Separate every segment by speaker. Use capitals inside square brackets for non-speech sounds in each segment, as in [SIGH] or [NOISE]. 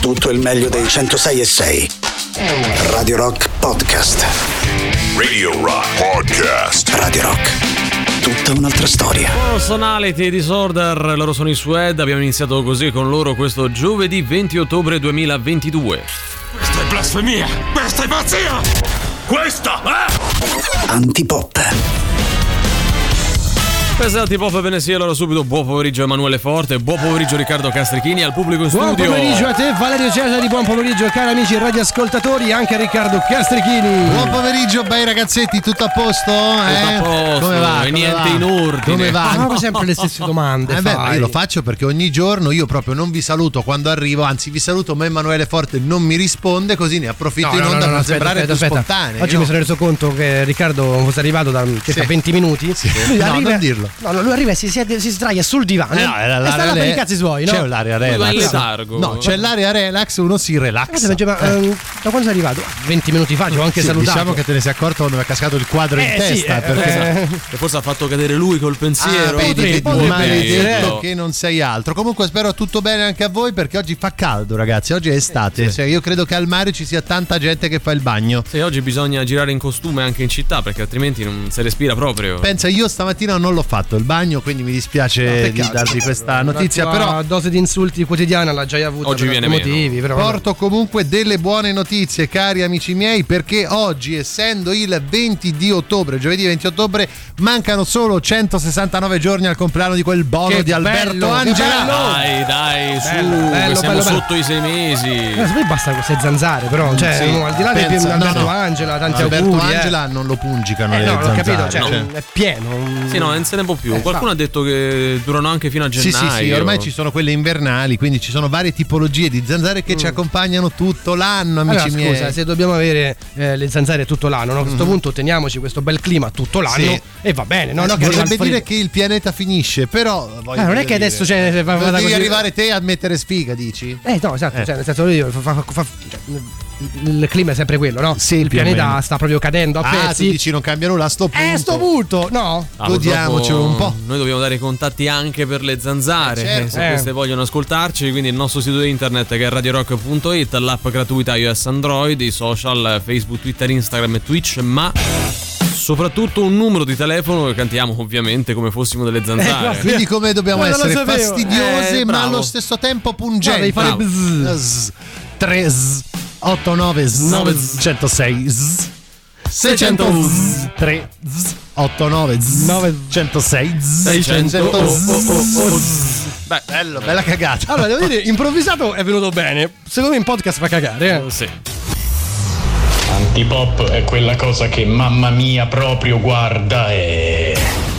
Speaker 1: tutto il meglio dei 106 e 6. Radio Rock Podcast.
Speaker 2: Radio Rock Podcast.
Speaker 1: Radio Rock. Tutta un'altra storia.
Speaker 3: Personality Disorder, loro sono i Sued, abbiamo iniziato così con loro questo giovedì 20 ottobre 2022.
Speaker 2: Questa è blasfemia! Questa è pazzia! Questa è...
Speaker 1: Antipop.
Speaker 3: Pesati pop bene sì, allora subito buon pomeriggio Emanuele Forte, buon pomeriggio Riccardo Castrichini al pubblico in
Speaker 4: Buon
Speaker 3: studio.
Speaker 4: pomeriggio a te Valerio Cesari, buon pomeriggio cari amici radioascoltatori, anche a Riccardo Castrichini.
Speaker 5: Buon pomeriggio, bei ragazzetti, tutto a posto? Eh?
Speaker 3: a posto,
Speaker 5: Come va? Come
Speaker 3: niente
Speaker 5: va?
Speaker 3: in ordine.
Speaker 5: Come va?
Speaker 4: Ma sempre le stesse domande.
Speaker 5: Eh beh, io lo faccio perché ogni giorno io proprio non vi saluto quando arrivo, anzi vi saluto ma Emanuele Forte non mi risponde, così ne approfitto
Speaker 4: No,
Speaker 5: in
Speaker 4: no,
Speaker 5: onda
Speaker 4: no, no,
Speaker 5: per
Speaker 4: aspetta,
Speaker 5: sembrare
Speaker 4: aspetta,
Speaker 5: più
Speaker 4: aspetta.
Speaker 5: spontaneo.
Speaker 4: Oggi mi sono reso conto che Riccardo fosse arrivato da circa
Speaker 5: Sì.
Speaker 4: 20 minuti. Lui [LAUGHS]
Speaker 5: No,
Speaker 4: arriva-
Speaker 5: non dirlo.
Speaker 4: No, no, lui arriva e si, siede- si sdraia sul divano.
Speaker 5: Eh no, era
Speaker 4: e sta là per i cazzi suoi, no?
Speaker 5: C'è l'area
Speaker 3: in
Speaker 5: relax.
Speaker 3: letargo.
Speaker 5: No, c'è l'area relax, uno si relaxa.
Speaker 4: Ragazzi, ma, ehm, da quando sei arrivato? 20 minuti fa, ti ho anche
Speaker 5: Sì,
Speaker 4: salutato.
Speaker 5: diciamo che te ne sei accorto quando mi è cascato il quadro in
Speaker 4: Eh, sì,
Speaker 5: testa.
Speaker 4: eh,
Speaker 5: perché
Speaker 4: eh,
Speaker 3: E forse ha fatto cadere lui col pensiero.
Speaker 5: Ah, vedi, maledetto che non sei altro. Comunque spero tutto bene anche a voi perché oggi fa caldo, ragazzi. Oggi è estate. Cioè, io credo che al mare ci sia tanta gente che fa il bagno.
Speaker 3: Sì, oggi bisogna girare in costume anche in città perché altrimenti non si respira proprio.
Speaker 5: Pensa, io stamattina non l'ho fatto il bagno, quindi mi dispiace di
Speaker 4: peccato.
Speaker 5: darvi questa notizia.
Speaker 4: La
Speaker 5: Però
Speaker 4: dose di insulti quotidiana l'ha già avuta
Speaker 3: Oggi
Speaker 4: per
Speaker 3: viene
Speaker 4: altri
Speaker 3: meno.
Speaker 4: motivi. Però,
Speaker 5: porto comunque delle buone notizie, cari amici miei, perché oggi, essendo il 20 di ottobre, giovedì 20 ottobre, mancano solo 169 giorni al compleanno di quel bono
Speaker 4: Che
Speaker 5: di Alberto
Speaker 4: bello,
Speaker 5: Angela.
Speaker 4: bello!
Speaker 3: Dai, dai, su,
Speaker 4: Bello,
Speaker 3: siamo
Speaker 4: bello, bello.
Speaker 3: sotto i sei mesi.
Speaker 4: Eh, secondo me basta queste zanzare, però. Cioè,
Speaker 5: Sì,
Speaker 4: no, al di là di
Speaker 5: pensa,
Speaker 4: Alberto
Speaker 5: no, no.
Speaker 4: Angela, tanti
Speaker 5: Alberto
Speaker 4: auguri. eh.
Speaker 5: Angela non lo pungicano
Speaker 4: Eh,
Speaker 5: le
Speaker 4: no, l'ho capito,
Speaker 5: zanzare,
Speaker 4: cioè,
Speaker 5: cioè.
Speaker 4: è pieno.
Speaker 3: Sì, no, non se ne può più.
Speaker 4: Eh,
Speaker 3: Qualcuno ha detto che durano anche fino a
Speaker 5: Sì,
Speaker 3: gennaio.
Speaker 5: sì, sì, ormai ci sono quelle invernali, quindi ci sono varie tipologie di zanzare che ci accompagnano tutto l'anno, amici
Speaker 4: Mm. Allora,
Speaker 5: miei.
Speaker 4: scusa, se dobbiamo avere eh, le zanzare tutto l'anno, no? a questo punto teniamoci questo bel clima tutto l'anno
Speaker 5: Sì.
Speaker 4: e va bene. No, no, che
Speaker 5: Vorrebbe dire che il pianeta finisce, però
Speaker 4: Eh, non è che adesso c'è- vada
Speaker 5: devi
Speaker 4: così-
Speaker 5: arrivare te a mettere sfiga, dici?
Speaker 4: Eh no, esatto, cioè, nel senso io fa- fa- fa- cioè, il clima è sempre quello, no?
Speaker 5: Sì,
Speaker 4: il pianeta
Speaker 5: meno.
Speaker 4: sta proprio cadendo a
Speaker 5: Ah, tu
Speaker 4: pezzi.
Speaker 5: dici non cambia nulla a sto punto.
Speaker 4: Eh, sto punto, no?
Speaker 3: Ah,
Speaker 5: Godiamocelo un po'.
Speaker 3: Noi dobbiamo dare i contatti anche per le zanzare.
Speaker 5: Eh, certo.
Speaker 3: eh, se
Speaker 4: Eh.
Speaker 3: queste vogliono ascoltarci, quindi il nostro sito internet che è radiorock.it, l'app gratuita iOS Android, i social Facebook, Twitter, Instagram e Twitch, ma soprattutto un numero di telefono che cantiamo ovviamente come fossimo delle zanzare.
Speaker 4: Eh,
Speaker 5: Quindi come dobbiamo
Speaker 4: lo
Speaker 5: essere
Speaker 4: sapevo.
Speaker 5: fastidiose
Speaker 3: Eh,
Speaker 5: ma allo stesso tempo
Speaker 4: No,
Speaker 5: pungenti.
Speaker 4: devi fare
Speaker 3: Bravo.
Speaker 4: bzz.
Speaker 5: 3 z 8 9 z 9 106 z 600 z 3 z 8 9 z
Speaker 4: 9
Speaker 5: 106 z
Speaker 3: 600
Speaker 5: z
Speaker 3: Beh,
Speaker 5: Bello, bella cagata.
Speaker 4: Allora, devo dire, improvvisato è venuto bene. Secondo me in podcast fa cagare, eh.
Speaker 3: sì.
Speaker 6: Antipop è quella cosa che mamma mia proprio guarda e...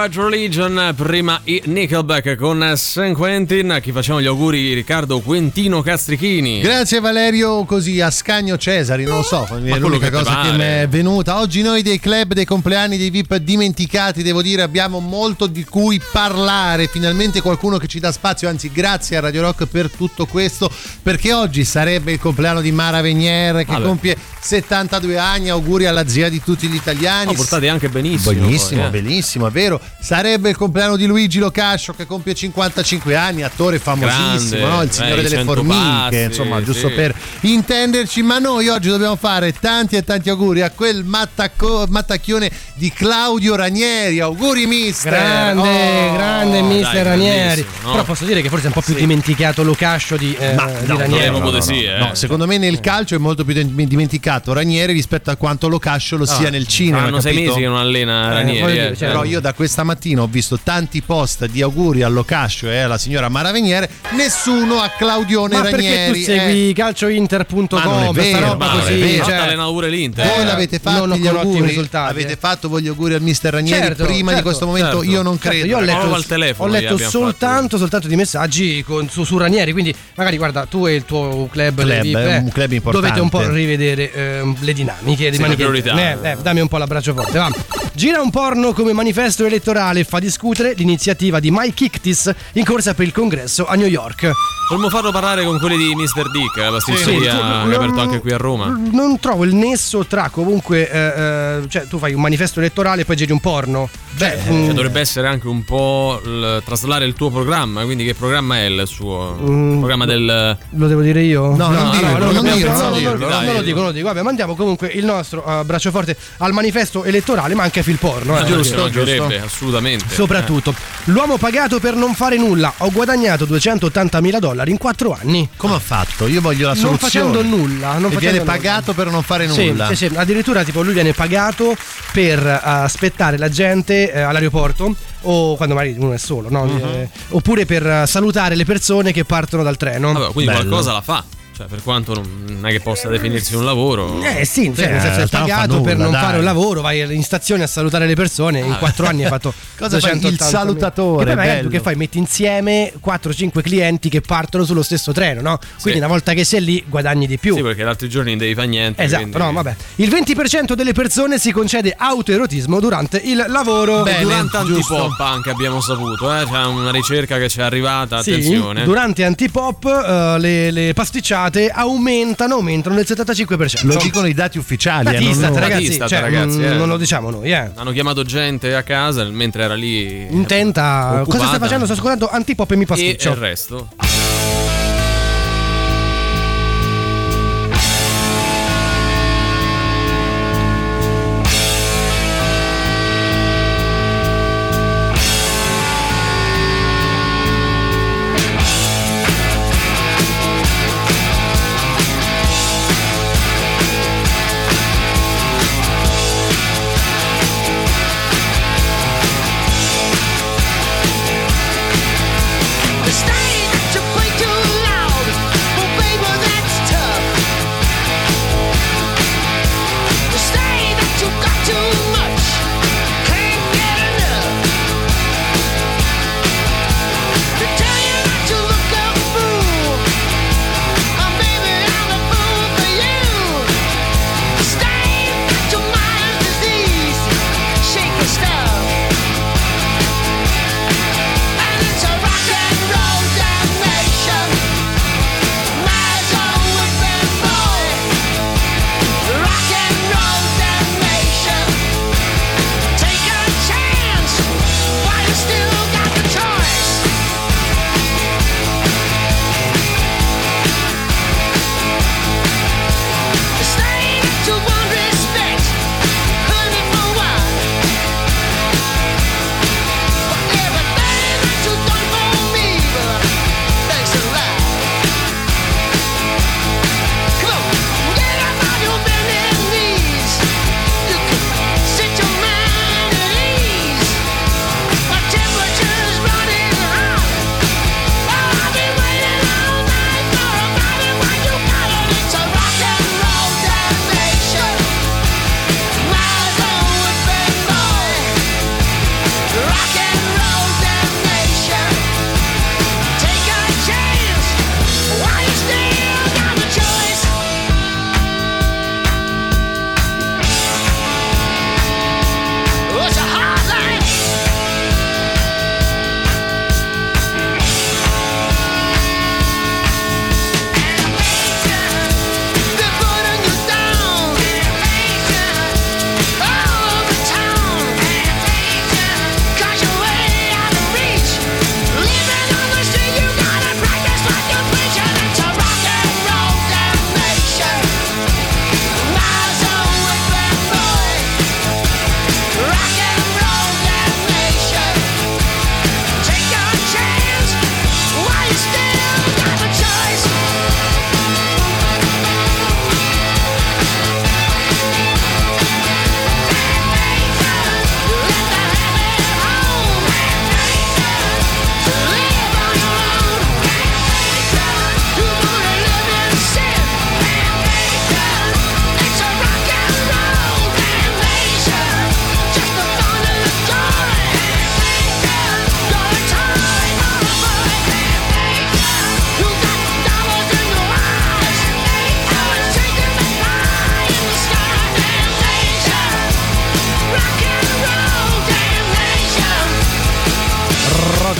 Speaker 2: Bad
Speaker 3: Religion. Prima i Nickelback con San Quentin. A chi facciamo gli auguri, Riccardo Quentino Castrichini.
Speaker 5: Grazie Valerio, così a Scagno Cesari, non lo so, è l'unica
Speaker 3: che
Speaker 5: cosa che mi è venuta. Oggi noi dei club, dei compleanni, dei VIP dimenticati, devo dire, abbiamo molto di cui parlare. Finalmente qualcuno che ci dà spazio, anzi grazie a Radio Rock per tutto questo, perché oggi sarebbe il compleanno di Mara Venier che
Speaker 3: Vabbè.
Speaker 5: compie 72 anni, auguri alla zia di tutti gli italiani.
Speaker 3: No, portate anche benissimo.
Speaker 5: Benissimo,
Speaker 3: poi, eh.
Speaker 5: benissimo, è vero. Sarebbe il compleanno di Luigi Locascio che compie 55 anni, attore famosissimo,
Speaker 3: Grande,
Speaker 5: no? il
Speaker 3: eh,
Speaker 5: signore
Speaker 3: i
Speaker 5: delle
Speaker 3: 100
Speaker 5: formiche,
Speaker 3: passi,
Speaker 5: insomma, giusto
Speaker 3: sì.
Speaker 5: per intenderci. Ma noi oggi dobbiamo fare tanti e tanti auguri a quel mattacco- mattacchione di Claudio Ranieri. Auguri, mister!
Speaker 4: Grande,
Speaker 5: Oh.
Speaker 4: grande mister
Speaker 3: dai,
Speaker 4: Ranieri.
Speaker 3: no?
Speaker 4: Però posso dire che forse è un po' più dimenticato Locascio di, eh,
Speaker 5: Ma
Speaker 4: di
Speaker 5: no,
Speaker 4: Ranieri.
Speaker 3: no, no, no, sì, eh.
Speaker 5: No, secondo me nel calcio è molto più dimenticato Ranieri rispetto a quanto Locascio lo sia nel cinema.
Speaker 3: Hanno sei mesi che non allena
Speaker 4: Eh,
Speaker 3: Ranieri. eh,
Speaker 4: dire, cioè,
Speaker 5: Però io da questa mattina ho visto tanti post di auguri al Locascio e alla signora Mara Veniere, nessuno a Claudione
Speaker 4: Ma perché tu
Speaker 5: Ranieri.
Speaker 4: segui
Speaker 5: eh.
Speaker 4: calciointer.com
Speaker 5: non è vero,
Speaker 4: roba
Speaker 5: ma non è
Speaker 4: così?
Speaker 5: vero.
Speaker 4: cioè,
Speaker 3: pure l'Inter.
Speaker 5: Voi
Speaker 4: Eh,
Speaker 5: l'avete
Speaker 4: non
Speaker 5: fatto gli
Speaker 4: con ottimi
Speaker 5: auguri?
Speaker 4: risultati,
Speaker 5: Avete
Speaker 4: eh.
Speaker 5: fatto voi gli auguri al mister Ranieri
Speaker 4: Certo,
Speaker 5: prima di
Speaker 4: certo,
Speaker 5: questo momento?
Speaker 3: certo.
Speaker 5: Io non
Speaker 4: Certo,
Speaker 5: credo.
Speaker 4: io ho letto,
Speaker 3: al telefono
Speaker 4: ho
Speaker 3: gli
Speaker 4: letto soltanto, soltanto di messaggi con- su, su Ranieri, quindi magari guarda tu e il tuo club,
Speaker 5: Club, è
Speaker 4: eh,
Speaker 5: un club importante.
Speaker 4: dovete un po' rivedere ehm, le dinamiche di
Speaker 3: Sì, le
Speaker 4: Manichetti.
Speaker 3: priorità.
Speaker 4: Eh, eh, dammi un po' l'abbraccio forte, va. Gira un porno come manifesto elettorale fa discutere l'iniziativa di Mike Ichtis in corsa per il congresso a New York.
Speaker 3: Potremmo farlo parlare con quelli di Mr. Dick, la pasticceria
Speaker 4: Sì,
Speaker 3: che ha
Speaker 4: non-
Speaker 3: aperto anche qui a Roma.
Speaker 4: Non trovo il nesso tra comunque, eh, eh, cioè tu fai un manifesto elettorale e poi giri un porno. Cioè, mm,
Speaker 3: Cioè, dovrebbe essere anche un po' il- traslare il tuo programma. Quindi, che programma è il suo
Speaker 4: Mm.
Speaker 3: programma del.
Speaker 4: Lo devo dire io?
Speaker 5: No, non dirlo, non
Speaker 4: dobbiamo
Speaker 5: dirlo,
Speaker 4: pensare-
Speaker 5: non
Speaker 4: lo dico, non lo dico. Vabbè, mandiamo comunque il nostro eh, braccio forte al manifesto elettorale, ma anche a Phil Porno. eh.
Speaker 3: Giusto,
Speaker 5: giusto, giusto.
Speaker 3: Assolutamente.
Speaker 4: Soprattutto, l'uomo pagato per non fare nulla. Ho guadagnato 280 mila dollari in 4 anni.
Speaker 5: Come ha fatto? Io voglio la
Speaker 4: Non
Speaker 5: soluzione.
Speaker 4: facendo nulla. Non
Speaker 5: e
Speaker 4: facendo
Speaker 5: viene
Speaker 4: nulla.
Speaker 5: pagato per non fare
Speaker 4: Sì,
Speaker 5: nulla.
Speaker 4: sì, sì, addirittura tipo lui viene pagato per eh, aspettare la gente eh, all'aeroporto o quando magari uno è solo, no? Eh, oppure per eh, salutare le persone che partono dal treno.
Speaker 3: Vabbè, quindi
Speaker 5: Bello.
Speaker 3: qualcosa la fa. Cioè, per quanto non non è che possa definirsi un lavoro.
Speaker 4: Eh sì, cioè,
Speaker 5: Sì,
Speaker 4: nel
Speaker 5: in
Speaker 4: senso è pagato per
Speaker 5: nulla,
Speaker 4: non
Speaker 5: dai.
Speaker 4: fare un lavoro, vai in stazione a salutare le persone, in 4 anni hai fatto [LAUGHS]
Speaker 5: Cosa fai? Il
Speaker 4: 280
Speaker 5: salutatore,
Speaker 4: Che poi magari
Speaker 5: bello.
Speaker 4: tu che fai? Metti insieme 4-5 clienti che partono sullo stesso treno, no? Quindi
Speaker 3: Sì.
Speaker 4: una volta che sei lì guadagni di più.
Speaker 3: Sì, perché gli altri giorni non devi fare niente.
Speaker 4: Esatto,
Speaker 3: quindi-
Speaker 4: no, vabbè. Il 20% delle persone si concede autoerotismo durante il lavoro.
Speaker 5: Bene,
Speaker 3: Durante. Antipop anche abbiamo saputo, eh? c'è una ricerca che ci è arrivata,
Speaker 4: Sì,
Speaker 3: attenzione.
Speaker 4: durante Antipop eh, le, le pasticciate aumentano, aumentano del 75%.
Speaker 5: Lo dicono i dati ufficiali. eh, non
Speaker 4: ragazzi,
Speaker 3: Statistat,
Speaker 4: cioè,
Speaker 3: ragazzi,
Speaker 4: mm,
Speaker 3: eh.
Speaker 4: non lo diciamo noi, eh.
Speaker 3: Hanno chiamato gente a casa mentre era lì.
Speaker 4: Intenta. Cosa
Speaker 3: occupata.
Speaker 4: stai facendo? Sto ascoltando Antipop e mi
Speaker 3: E
Speaker 4: pasticcio.
Speaker 3: il resto.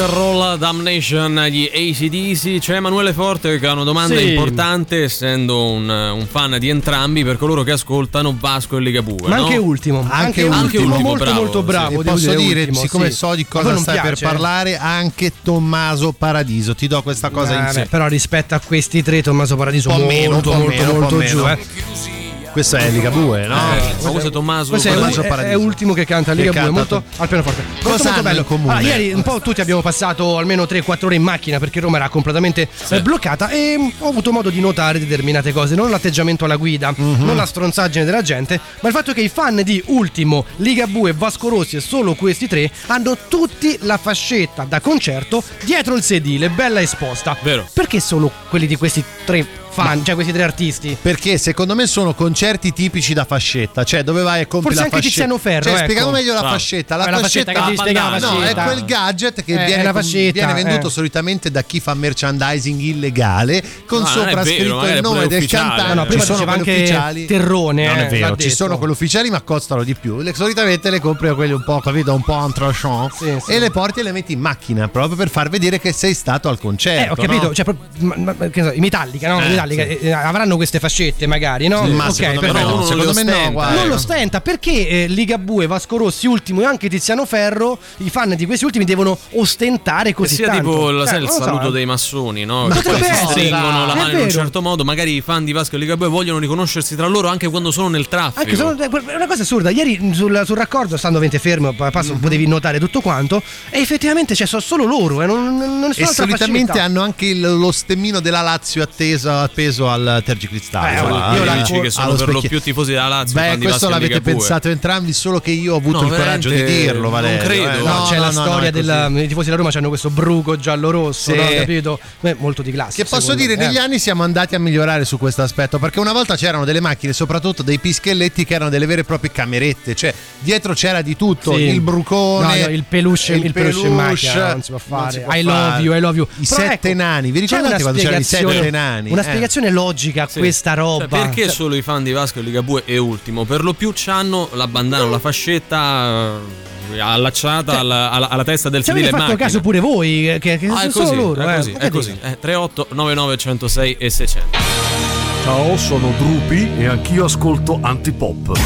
Speaker 3: Roll damnation gli ACDC c'è Emanuele Forte che ha una domanda
Speaker 4: Sì.
Speaker 3: importante essendo un, un fan di entrambi per coloro che ascoltano Vasco e Ligabue
Speaker 4: Ma
Speaker 3: no?
Speaker 4: anche ultimo,
Speaker 5: Anche
Speaker 4: anche,
Speaker 3: ultimo,
Speaker 4: ultimo, molto
Speaker 3: bravo,
Speaker 4: molto
Speaker 3: sì.
Speaker 4: bravo. Devo
Speaker 5: posso dire,
Speaker 4: ultimo,
Speaker 5: siccome
Speaker 4: sì.
Speaker 5: so di cosa
Speaker 4: non
Speaker 5: stai per
Speaker 4: piace?
Speaker 5: parlare, anche Tommaso Paradiso. Ti do questa cosa
Speaker 4: Eh, beh,
Speaker 5: insieme.
Speaker 4: però rispetto a questi tre Tommaso Paradiso molto
Speaker 5: meno, po'
Speaker 4: molto
Speaker 5: meno, po'
Speaker 4: molto giù
Speaker 5: meno.
Speaker 4: eh.
Speaker 5: Questo è Ligabue, no?
Speaker 3: Eh, ma questo è Tommaso
Speaker 4: Questo è,
Speaker 5: Tommaso
Speaker 4: è- è
Speaker 5: Paradiso.
Speaker 4: ultimo che canta Liga
Speaker 5: Che
Speaker 4: 2
Speaker 5: canta
Speaker 4: molto al pianoforte. Molto,
Speaker 5: Cosa
Speaker 4: molto bello.
Speaker 5: comune?
Speaker 4: Allora, ieri un po' tutti abbiamo passato almeno 3-4 ore in macchina perché Roma era completamente eh, bloccata e mm, ho avuto modo di notare determinate cose, non l'atteggiamento alla guida,
Speaker 5: Mhm.
Speaker 4: non la stronzaggine della gente, ma il fatto che i fan di Ultimo, Liga Bue, Vasco Rossi e solo questi tre hanno tutti la fascetta da concerto dietro il sedile, bella esposta.
Speaker 3: Vero.
Speaker 4: Perché solo quelli di questi tre fan, cioè questi tre artisti?
Speaker 5: Perché secondo me sono concerti tipici da fascetta, cioè dove vai e compri
Speaker 4: Forse
Speaker 5: la
Speaker 4: anche
Speaker 5: fascetta.
Speaker 4: Tiziano Ferro,
Speaker 5: Cioè,
Speaker 4: ecco.
Speaker 5: spieghiamo meglio la
Speaker 3: Bravo.
Speaker 5: fascetta. La,
Speaker 4: la fascetta che ti spiega la
Speaker 5: No, è
Speaker 4: fascetta.
Speaker 5: quel gadget che
Speaker 4: Eh,
Speaker 5: viene,
Speaker 4: fascetta,
Speaker 5: viene venduto
Speaker 4: eh.
Speaker 5: solitamente da chi fa merchandising illegale con
Speaker 3: No,
Speaker 5: sopra scritto il nome del cantante.
Speaker 4: No, no, prima
Speaker 5: ci sono quelli
Speaker 4: anche
Speaker 5: ufficiali.
Speaker 4: Terrone.
Speaker 5: Non è vero, ci sono quelli ufficiali ma costano di più. Le- solitamente le compri a quelli un po', capito, un po' entrechamp
Speaker 4: Sì, sì.
Speaker 5: e le porti e le metti in macchina proprio per far vedere che sei stato al concerto.
Speaker 4: Eh, ho capito,
Speaker 5: no?
Speaker 4: cioè, ma- ma- che so, i Metallica, no?
Speaker 5: Eh, Sì.
Speaker 4: eh, avranno queste fascette magari, no?
Speaker 5: Ma
Speaker 4: ok,
Speaker 5: secondo me no, secondo
Speaker 3: lo
Speaker 5: me no, guarda.
Speaker 4: Non lo stenta perché eh, Ligabue, Vasco Rossi, Ultimo e anche Tiziano Ferro, i fan di questi ultimi devono ostentare così
Speaker 3: sia
Speaker 4: tanto.
Speaker 3: tipo il,
Speaker 4: Eh,
Speaker 3: sai, il
Speaker 4: lo so,
Speaker 3: saluto
Speaker 4: eh.
Speaker 3: dei massoni, no?
Speaker 4: Ma
Speaker 3: Che poi si stringono la mano in un certo modo. Magari i fan di Vasco e Ligabue vogliono riconoscersi tra loro anche quando sono nel traffico.
Speaker 4: Anche sono- è una cosa assurda, ieri sul, sul raccordo, stando ovviamente fermo, pa- passo,
Speaker 5: Mhm.
Speaker 4: potevi notare tutto quanto, e effettivamente cioè, sono solo loro, eh, non, non,
Speaker 5: E solitamente hanno anche il- lo stemmino della Lazio atteso, appeso al tergicristallo.
Speaker 4: Eh, guarda, io
Speaker 5: al-
Speaker 4: la-
Speaker 3: Amici che sono per lo più tifosi della Lazio.
Speaker 5: Beh, questo l'avete pensato entrambi, solo che io ho avuto
Speaker 3: No,
Speaker 5: il coraggio di dirlo,
Speaker 3: non
Speaker 5: Valerio.
Speaker 3: credo.
Speaker 5: eh.
Speaker 4: No, c'è la
Speaker 5: no, no,
Speaker 4: storia dei tifosi della Roma, hanno questo bruco giallo-rosso,
Speaker 5: Sì.
Speaker 4: no? capito? Beh, molto di classe.
Speaker 5: Che posso dire,
Speaker 4: me,
Speaker 5: negli
Speaker 4: eh.
Speaker 5: anni siamo andati a migliorare su questo aspetto, perché una volta c'erano delle macchine, soprattutto dei pischelletti, che erano delle vere e proprie camerette, cioè dietro c'era di tutto,
Speaker 4: Sì.
Speaker 5: il brucone,
Speaker 4: No, no, il peluche- il peluche in macchina, non si può
Speaker 5: non
Speaker 4: fare. I love you, I love you.
Speaker 5: I sette
Speaker 4: ecco,
Speaker 5: nani, vi
Speaker 4: c'è
Speaker 5: ricordate quando c'erano i sette
Speaker 4: spiegazione-
Speaker 5: nani?
Speaker 4: Una
Speaker 5: Eh.
Speaker 4: Spiegazione logica a
Speaker 3: Sì.
Speaker 4: questa roba.
Speaker 3: Cioè, perché
Speaker 4: Cioè,
Speaker 3: solo i fan di Vasco e Ligabue e Ultimo? Per lo più c'hanno la bandana o la fascetta eh, allacciata alla, alla- alla testa del
Speaker 4: ci avete
Speaker 3: sedile
Speaker 4: fatto
Speaker 3: macchina.
Speaker 4: caso pure voi, eh, che, che
Speaker 3: Ah, è
Speaker 4: sono
Speaker 3: così,
Speaker 4: loro.
Speaker 3: è
Speaker 4: eh.
Speaker 3: così,
Speaker 4: Ma
Speaker 3: è così. Eh, 38 99 106 e 600.
Speaker 7: Ciao, sono Drupi e anch'io ascolto Antipop.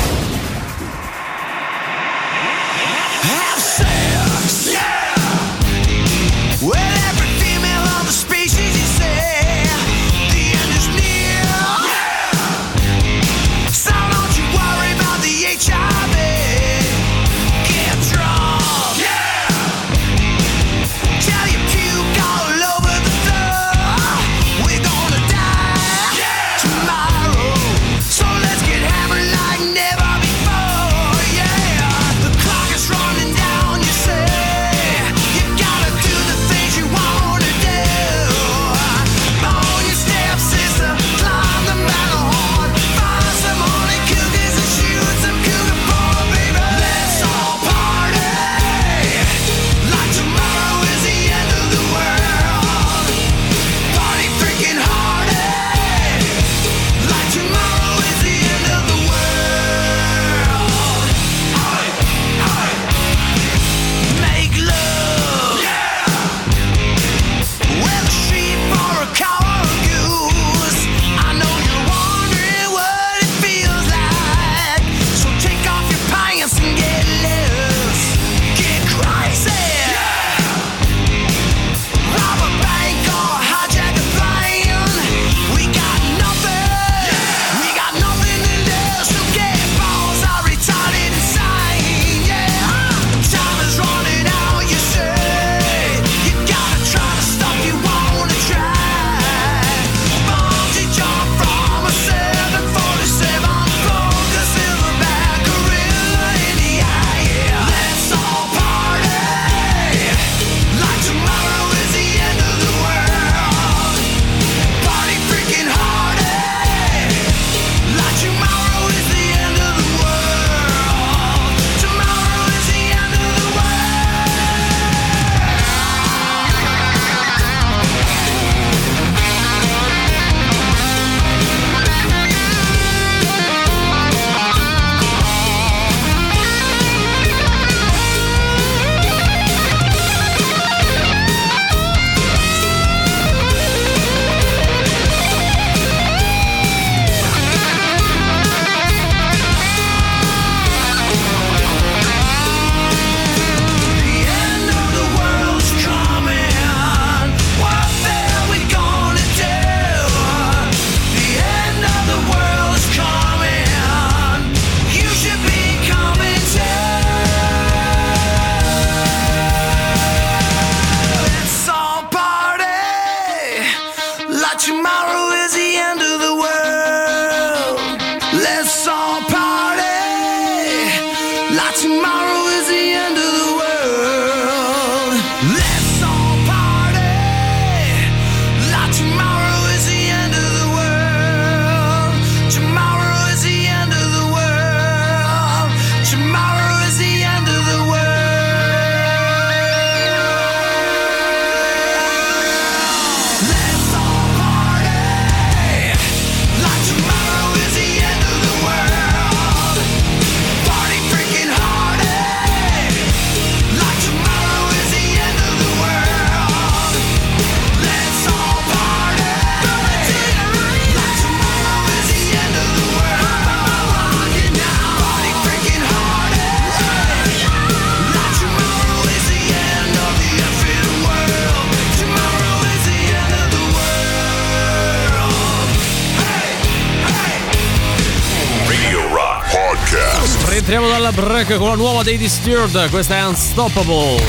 Speaker 3: track con la nuova dei Disturbed, questa è Unstoppable.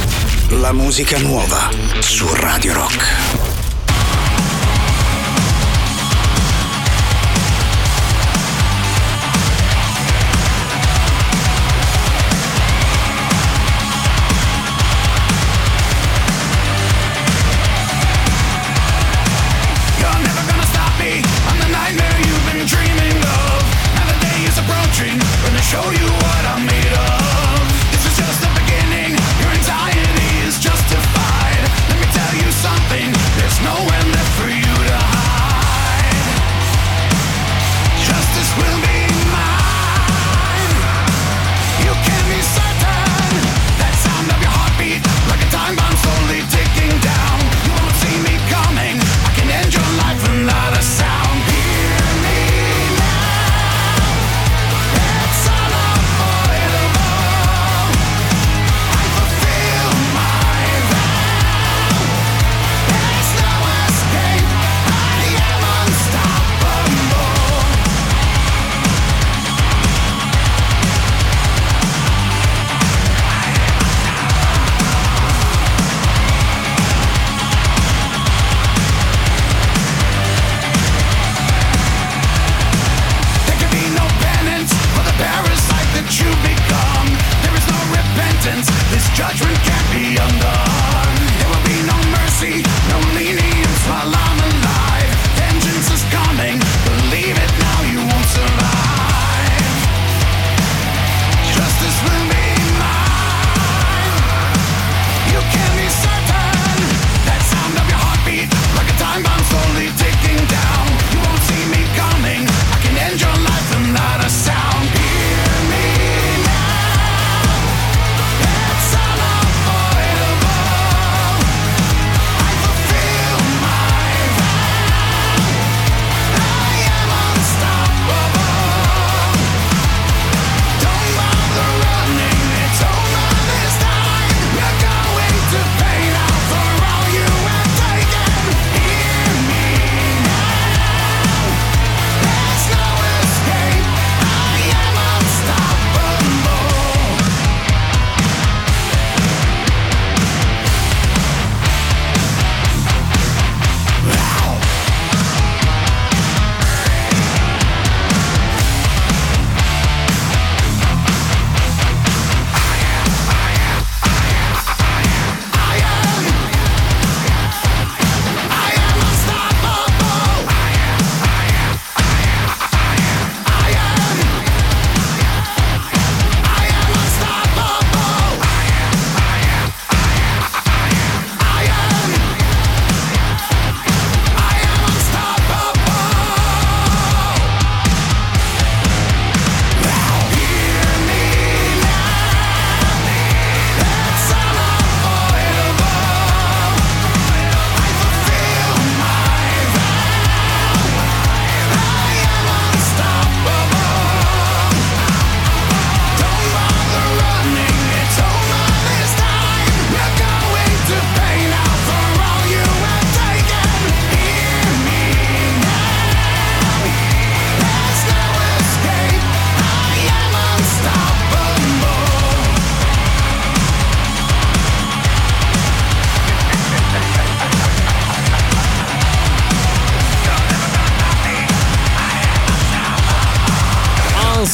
Speaker 8: La musica nuova su Radio Rock.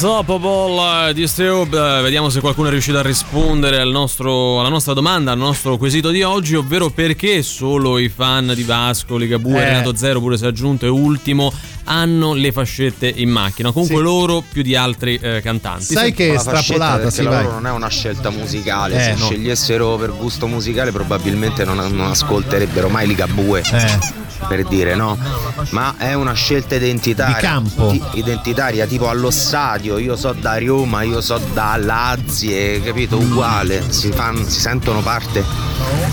Speaker 3: Unstoppable Disturb. Eh, Vediamo se qualcuno è riuscito a rispondere al nostro- alla nostra domanda, al nostro quesito di oggi, ovvero perché solo i fan di Vasco, Ligabue,
Speaker 5: Eh.
Speaker 3: Renato Zero, pure se aggiunto, e Ultimo hanno le fascette in macchina. Comunque
Speaker 5: Sì.
Speaker 3: loro più di altri eh, cantanti.
Speaker 5: Sai
Speaker 3: Senti-
Speaker 5: che è strappolata, sì,
Speaker 9: la
Speaker 5: vai.
Speaker 9: loro non è una scelta musicale.
Speaker 5: Eh,
Speaker 9: Se
Speaker 5: no.
Speaker 9: scegliessero per gusto musicale, probabilmente non, non ascolterebbero mai Ligabue.
Speaker 5: Eh.
Speaker 9: Per dire no, ma è una scelta identitaria.
Speaker 5: Di campo.
Speaker 9: Ti- identitaria, tipo allo stadio. Io so da Roma, io so da Lazio, capito? Uguale. Si, fan- si sentono parte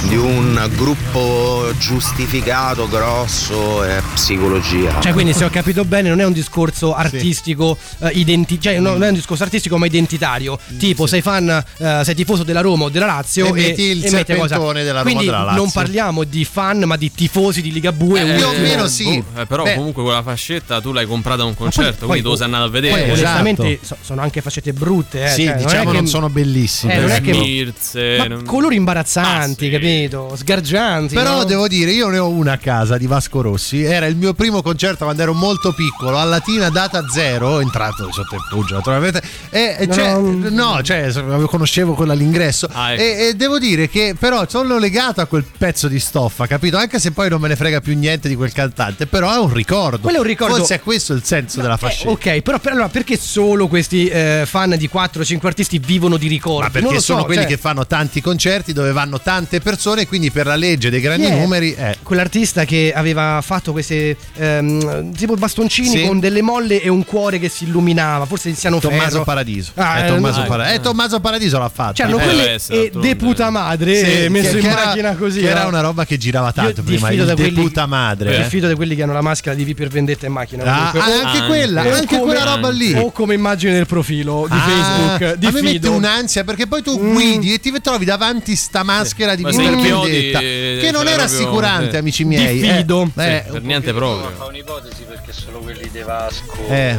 Speaker 9: di un gruppo giustificato, grosso e psicologia.
Speaker 4: Cioè, quindi se ho capito bene, non è un discorso artistico, eh, identi- cioè non è un discorso artistico ma identitario. Tipo, sei fan, eh, sei tifoso della Roma o della Lazio
Speaker 5: E metti il
Speaker 4: metti cosa.
Speaker 5: della Roma
Speaker 4: Quindi
Speaker 5: della Lazio.
Speaker 4: non parliamo di fan, ma di tifosi di Ligabue.
Speaker 3: Eh,
Speaker 5: più o meno
Speaker 3: boh,
Speaker 5: sì.
Speaker 3: eh, però
Speaker 5: Beh.
Speaker 3: comunque quella fascetta tu l'hai comprata a un concerto,
Speaker 4: poi-
Speaker 3: quindi tu sei andato a
Speaker 4: Poi,
Speaker 3: vedere.
Speaker 4: Onestamente,
Speaker 5: esatto.
Speaker 4: so- sono anche fascette brutte. Eh.
Speaker 5: Sì,
Speaker 4: cioè,
Speaker 5: diciamo non,
Speaker 4: che-
Speaker 5: sono bellissime.
Speaker 4: Eh, non è che-
Speaker 3: Smirze,
Speaker 4: Ma
Speaker 3: non-
Speaker 4: colori imbarazzanti,
Speaker 3: Ah, sì.
Speaker 4: capito? Sgargianti.
Speaker 5: Però
Speaker 4: no?
Speaker 5: devo dire, io ne ho una a casa di Vasco Rossi. Era il mio primo concerto quando ero molto piccolo, a Latina data zero, entrato sotto il Puggia naturalmente. E, e
Speaker 4: No,
Speaker 5: cioè,
Speaker 4: no.
Speaker 5: no, cioè, conoscevo quella all'ingresso.
Speaker 3: Ah, ecco.
Speaker 5: e, e devo dire che però sono legato a quel pezzo di stoffa, capito? Anche se poi non me ne frega più niente di quel cantante, però è un ricordo.
Speaker 4: Quello è un ricordo-
Speaker 5: Forse è questo il senso della
Speaker 4: Eh,
Speaker 5: fascetta.
Speaker 4: ok, però per- allora, perché solo questi eh, fan di 4-5 artisti vivono di ricordi?
Speaker 5: Ma
Speaker 4: Non
Speaker 5: perché
Speaker 4: so,
Speaker 5: sono quelli
Speaker 4: cioè,
Speaker 5: che fanno tanti concerti dove vanno tante persone, quindi per la legge dei grandi
Speaker 4: è
Speaker 5: numeri eh.
Speaker 4: Quell'artista che aveva fatto queste ehm, tipo bastoncini
Speaker 5: Sì.
Speaker 4: con delle molle e un cuore che si illuminava, forse Tiziano
Speaker 5: Tommaso
Speaker 4: Ferro.
Speaker 5: Paradiso.
Speaker 4: Ah,
Speaker 5: è
Speaker 4: eh,
Speaker 5: Tommaso,
Speaker 3: no.
Speaker 5: Para- eh, Tommaso Paradiso l'ha fatto.
Speaker 4: C'erano
Speaker 3: Eh,
Speaker 4: quelle
Speaker 3: deve essere,
Speaker 4: e. De puta madre
Speaker 5: Sì,
Speaker 4: messo
Speaker 5: che-
Speaker 4: in
Speaker 5: che era-
Speaker 4: macchina così.
Speaker 5: che era
Speaker 4: eh.
Speaker 5: una roba che girava tanto
Speaker 4: Io
Speaker 5: prima, il de
Speaker 4: quelli-
Speaker 5: puta madre.
Speaker 4: Io
Speaker 5: eh.
Speaker 4: diffido di quelli che hanno la maschera di V per vendetta in macchina.
Speaker 5: Ah, anche quella, anche quella roba lì.
Speaker 4: O come immagine del profilo di
Speaker 5: Ah,
Speaker 4: Facebook.
Speaker 5: a me mette un'ansia perché poi tu
Speaker 4: Mm.
Speaker 5: guidi e ti trovi davanti sta maschera di per
Speaker 3: inchiodi,
Speaker 5: vendetta
Speaker 3: eh,
Speaker 5: che non
Speaker 3: cioè,
Speaker 5: era
Speaker 3: proprio-
Speaker 5: rassicurante,
Speaker 3: sì.
Speaker 5: amici miei.
Speaker 4: Diffido.
Speaker 5: Eh, eh,
Speaker 3: per niente proprio.
Speaker 10: Fa un'ipotesi perché solo quelli di Vasco,
Speaker 5: Eh.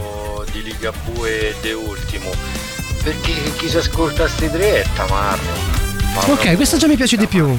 Speaker 10: di Ligabue e De Ultimo. Perché chi si ascolta sti tre è tamarro. Ma
Speaker 4: Ok, questo già mi piace di più.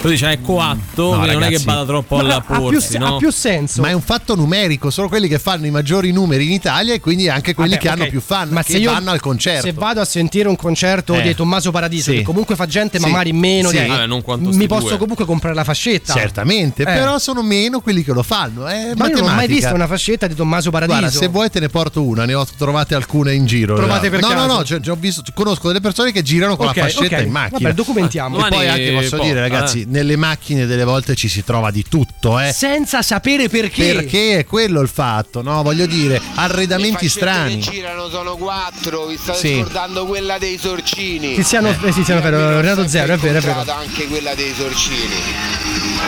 Speaker 3: Tu dici è coatto, quindi non è che vada troppo
Speaker 4: Ma
Speaker 3: alla
Speaker 4: ha, più,
Speaker 3: no?
Speaker 4: ha più senso.
Speaker 5: ma è un fatto numerico, sono quelli che fanno i maggiori numeri in Italia e quindi anche quelli
Speaker 4: Vabbè,
Speaker 5: che hanno
Speaker 4: ok.
Speaker 5: più fan
Speaker 4: Ma
Speaker 5: che
Speaker 4: se io-
Speaker 5: vanno al concerto.
Speaker 4: Se vado a sentire un concerto
Speaker 5: Eh.
Speaker 4: di Tommaso Paradiso,
Speaker 5: Sì.
Speaker 4: che comunque fa gente, ma
Speaker 5: Sì.
Speaker 4: magari meno
Speaker 5: Sì.
Speaker 4: di
Speaker 3: Vabbè, non quanto
Speaker 4: mi posso
Speaker 3: due.
Speaker 4: comunque comprare la fascetta.
Speaker 5: Certamente,
Speaker 4: Eh.
Speaker 5: però sono meno quelli che lo fanno. È
Speaker 4: Ma io non ho mai visto una fascetta di Tommaso Paradiso.
Speaker 5: Guarda, se vuoi te ne porto una, ne ho trovate alcune in giro.
Speaker 4: Trovate per
Speaker 5: no,
Speaker 4: caso?
Speaker 5: no, no, cioè, ho visto, conosco delle persone che girano con
Speaker 4: Ok,
Speaker 5: la fascetta
Speaker 4: ok.
Speaker 5: in macchina.
Speaker 4: Vabbè, documentiamo.
Speaker 5: E poi
Speaker 3: Domani
Speaker 5: anche posso
Speaker 3: porta,
Speaker 5: dire, ragazzi,
Speaker 3: eh.
Speaker 5: nelle macchine delle volte ci si trova di tutto, eh.
Speaker 4: Senza sapere perché.
Speaker 5: Perché è quello il fatto, no? Voglio dire, arredamenti strani.
Speaker 11: girano sono quattro, vi state
Speaker 5: Sì.
Speaker 11: scordando quella dei sorcini.
Speaker 4: Tiziano, eh, Tiziano Ferro, Renato Zero, è vero, è vero.
Speaker 11: Anche quella dei sorcini.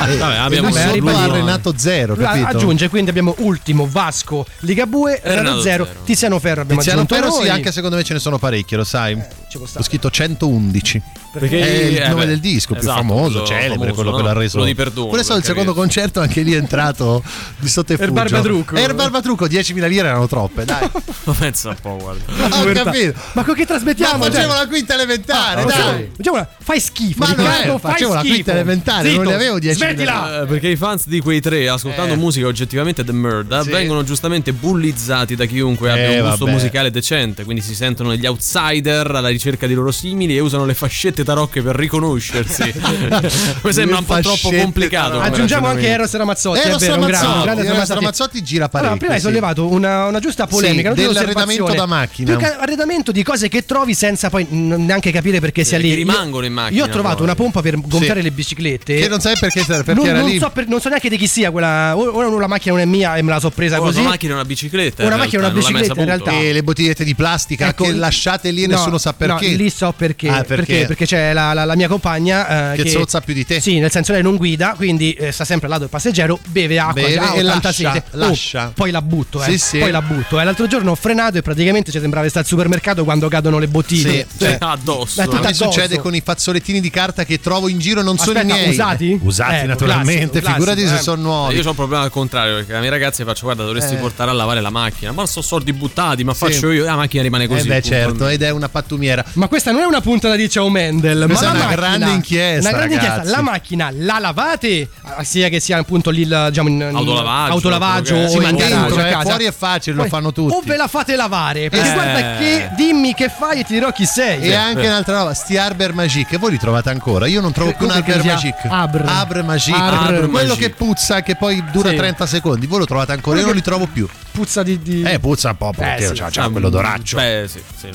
Speaker 3: Eh, vabbè, abbiamo
Speaker 5: a Renato Zero, capito?
Speaker 4: aggiunge, quindi abbiamo ultimo Vasco, Ligabue, Renato
Speaker 3: Renato
Speaker 4: Zero,
Speaker 3: Zero.
Speaker 4: Tiziano Ferro abbiamo
Speaker 5: Tiziano Ferro sì, anche secondo me ce ne sono parecchie, lo sai.
Speaker 4: ci può
Speaker 5: Ho scritto 111.
Speaker 3: Perché
Speaker 5: è il
Speaker 3: eh,
Speaker 5: nome
Speaker 3: beh,
Speaker 5: del disco più
Speaker 3: esatto,
Speaker 5: famoso,
Speaker 3: quello
Speaker 5: celebre,
Speaker 3: famoso,
Speaker 5: quello
Speaker 3: no?
Speaker 5: che l'ha reso.
Speaker 3: Quello di perdono.
Speaker 5: Quello è stato il secondo
Speaker 3: capire.
Speaker 5: concerto, anche lì è entrato di sotto e
Speaker 4: Er Barbatrucco.
Speaker 5: Er Barbatrucco, 10.000 lire erano troppe, dai. [LAUGHS]
Speaker 3: Ma pensa un po', guarda.
Speaker 5: Ho capito.
Speaker 4: Ma con che trasmettiamo?
Speaker 5: Ma
Speaker 4: Cioè-
Speaker 5: facevo la quinta elementare,
Speaker 4: Ah,
Speaker 5: dai.
Speaker 4: Facciamola- fai schifo.
Speaker 5: Ma non è, facevo la quinta elementare, non
Speaker 4: Zitto,
Speaker 5: ne avevo 10
Speaker 4: Smettila.
Speaker 3: Eh, perché i fans di quei tre, ascoltando
Speaker 5: Eh.
Speaker 3: musica oggettivamente The Murda,
Speaker 5: Sì.
Speaker 3: vengono giustamente bullizzati da chiunque abbia
Speaker 5: Eh,
Speaker 3: un gusto musicale decente. Quindi si sentono degli outsider alla ricerca di loro simili e usano le fascette tarocche per riconoscersi. [LAUGHS] Mi sembra un po' troppo complicato.
Speaker 4: Aggiungiamo anche. Eros Ramazzotti.
Speaker 5: Eros
Speaker 4: è vero, un grande,
Speaker 5: Ramazzotti,
Speaker 4: un grande
Speaker 5: Eros
Speaker 4: Ramazzotti.
Speaker 5: Gira
Speaker 4: Allora,
Speaker 5: parecchio,
Speaker 4: prima hai sollevato una, una giusta polemica,
Speaker 5: Sì, dell'arredamento da macchina.
Speaker 4: Più che arredamento di cose che trovi senza poi neanche capire perché sia
Speaker 3: che
Speaker 4: lì. Io-
Speaker 3: rimangono in macchina,
Speaker 4: Io ho trovato
Speaker 3: poi.
Speaker 4: una pompa per gonfiare
Speaker 5: Sì.
Speaker 4: le biciclette.
Speaker 5: Che non sai perché, perché
Speaker 4: non,
Speaker 5: era
Speaker 4: non
Speaker 5: lì.
Speaker 4: so per- non so neanche di chi sia quella. Ora la macchina non è mia e me la so presa
Speaker 3: Oh,
Speaker 4: così.
Speaker 3: una macchina e una bicicletta. in
Speaker 4: Una macchina e una bicicletta, in realtà.
Speaker 5: E le bottigliette di plastica
Speaker 4: Ecco,
Speaker 5: che lasciate lì e
Speaker 4: no,
Speaker 5: nessuno sa perché.
Speaker 4: No, lì so perché.
Speaker 5: Ah,
Speaker 4: perché? perché c'è la, la- la mia compagna eh,
Speaker 5: Che zozza più di te.
Speaker 4: Sì, nel senso lei non guida, quindi eh, sta sempre al lato del passeggero, beve acqua,
Speaker 5: Beve
Speaker 4: ha
Speaker 5: e
Speaker 4: 80
Speaker 5: lascia,
Speaker 4: sete. Oh,
Speaker 5: lascia.
Speaker 4: poi la butto, eh.
Speaker 5: Sì, sì.
Speaker 4: Poi la butto. Eh. L'altro giorno ho frenato e praticamente ci sembrava stare al supermercato quando cadono le bottiglie.
Speaker 5: Sì,
Speaker 4: Cioè, [LAUGHS]
Speaker 3: addosso.
Speaker 4: Beh,
Speaker 5: A
Speaker 4: tutto
Speaker 5: me
Speaker 4: addosso.
Speaker 5: succede con i fazzolettini di carta che trovo in giro, non sono i
Speaker 4: Aspetta,
Speaker 5: miei.
Speaker 4: usati?
Speaker 5: Usati
Speaker 4: Eh,
Speaker 5: naturalmente,
Speaker 4: classico,
Speaker 5: figurati
Speaker 4: classico,
Speaker 5: se
Speaker 4: eh.
Speaker 5: sono nuovi.
Speaker 3: Io ho un problema al contrario, perché la mia ragazza gli faccio, guarda, dovresti
Speaker 5: Eh.
Speaker 3: portare a lavare la macchina. Ma sono soldi buttati, ma faccio io, la macchina rimane così.
Speaker 5: eh beh certo, ed è una pattumiera.
Speaker 4: Ma questa non è una puntata di Ciao
Speaker 5: Questa
Speaker 4: ma la
Speaker 5: una
Speaker 4: macchina-
Speaker 5: grande inchiesta,
Speaker 4: Una grande
Speaker 5: ragazzi.
Speaker 4: inchiesta. La macchina la lavate, ah, sia che sia appunto lì diciamo, in,
Speaker 3: Autolavaggio,
Speaker 4: autolavaggio o
Speaker 5: Sì, ma
Speaker 4: in
Speaker 5: dentro, eh,
Speaker 4: casa.
Speaker 5: fuori è facile, lo fanno tutti.
Speaker 4: O ve la fate lavare, perché
Speaker 3: Eh.
Speaker 4: guarda che dimmi che fai e ti dirò chi sei.
Speaker 5: E anche un'altra roba, sti Arbor Magic, voi li trovate ancora? Io non trovo più un
Speaker 4: si
Speaker 5: Magic.
Speaker 4: Abr.
Speaker 5: Abr Magic.
Speaker 4: Abr
Speaker 5: quello
Speaker 3: Magic.
Speaker 5: che puzza, che poi dura
Speaker 4: Sì.
Speaker 5: 30 secondi. Voi lo trovate ancora? Io non li trovo più.
Speaker 4: Puzza di... di-
Speaker 5: Eh, puzza un po' perché
Speaker 4: sì.
Speaker 5: c'ha, c'ha quell'odoraccio.
Speaker 3: Beh, sì, sì,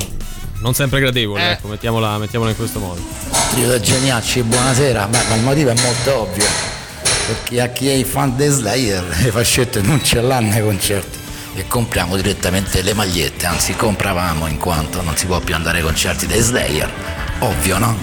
Speaker 3: non sempre gradevole,
Speaker 5: Eh.
Speaker 3: ecco, mettiamola, mettiamola in questo modo.
Speaker 8: Da Geniacci, buonasera, ma, ma il motivo è molto ovvio, perché a chi è i fan dei Slayer [LAUGHS] le fascette non ce l'hanno ai concerti e compriamo direttamente le magliette, anzi compravamo in quanto non si può più andare ai concerti dei Slayer, ovvio no?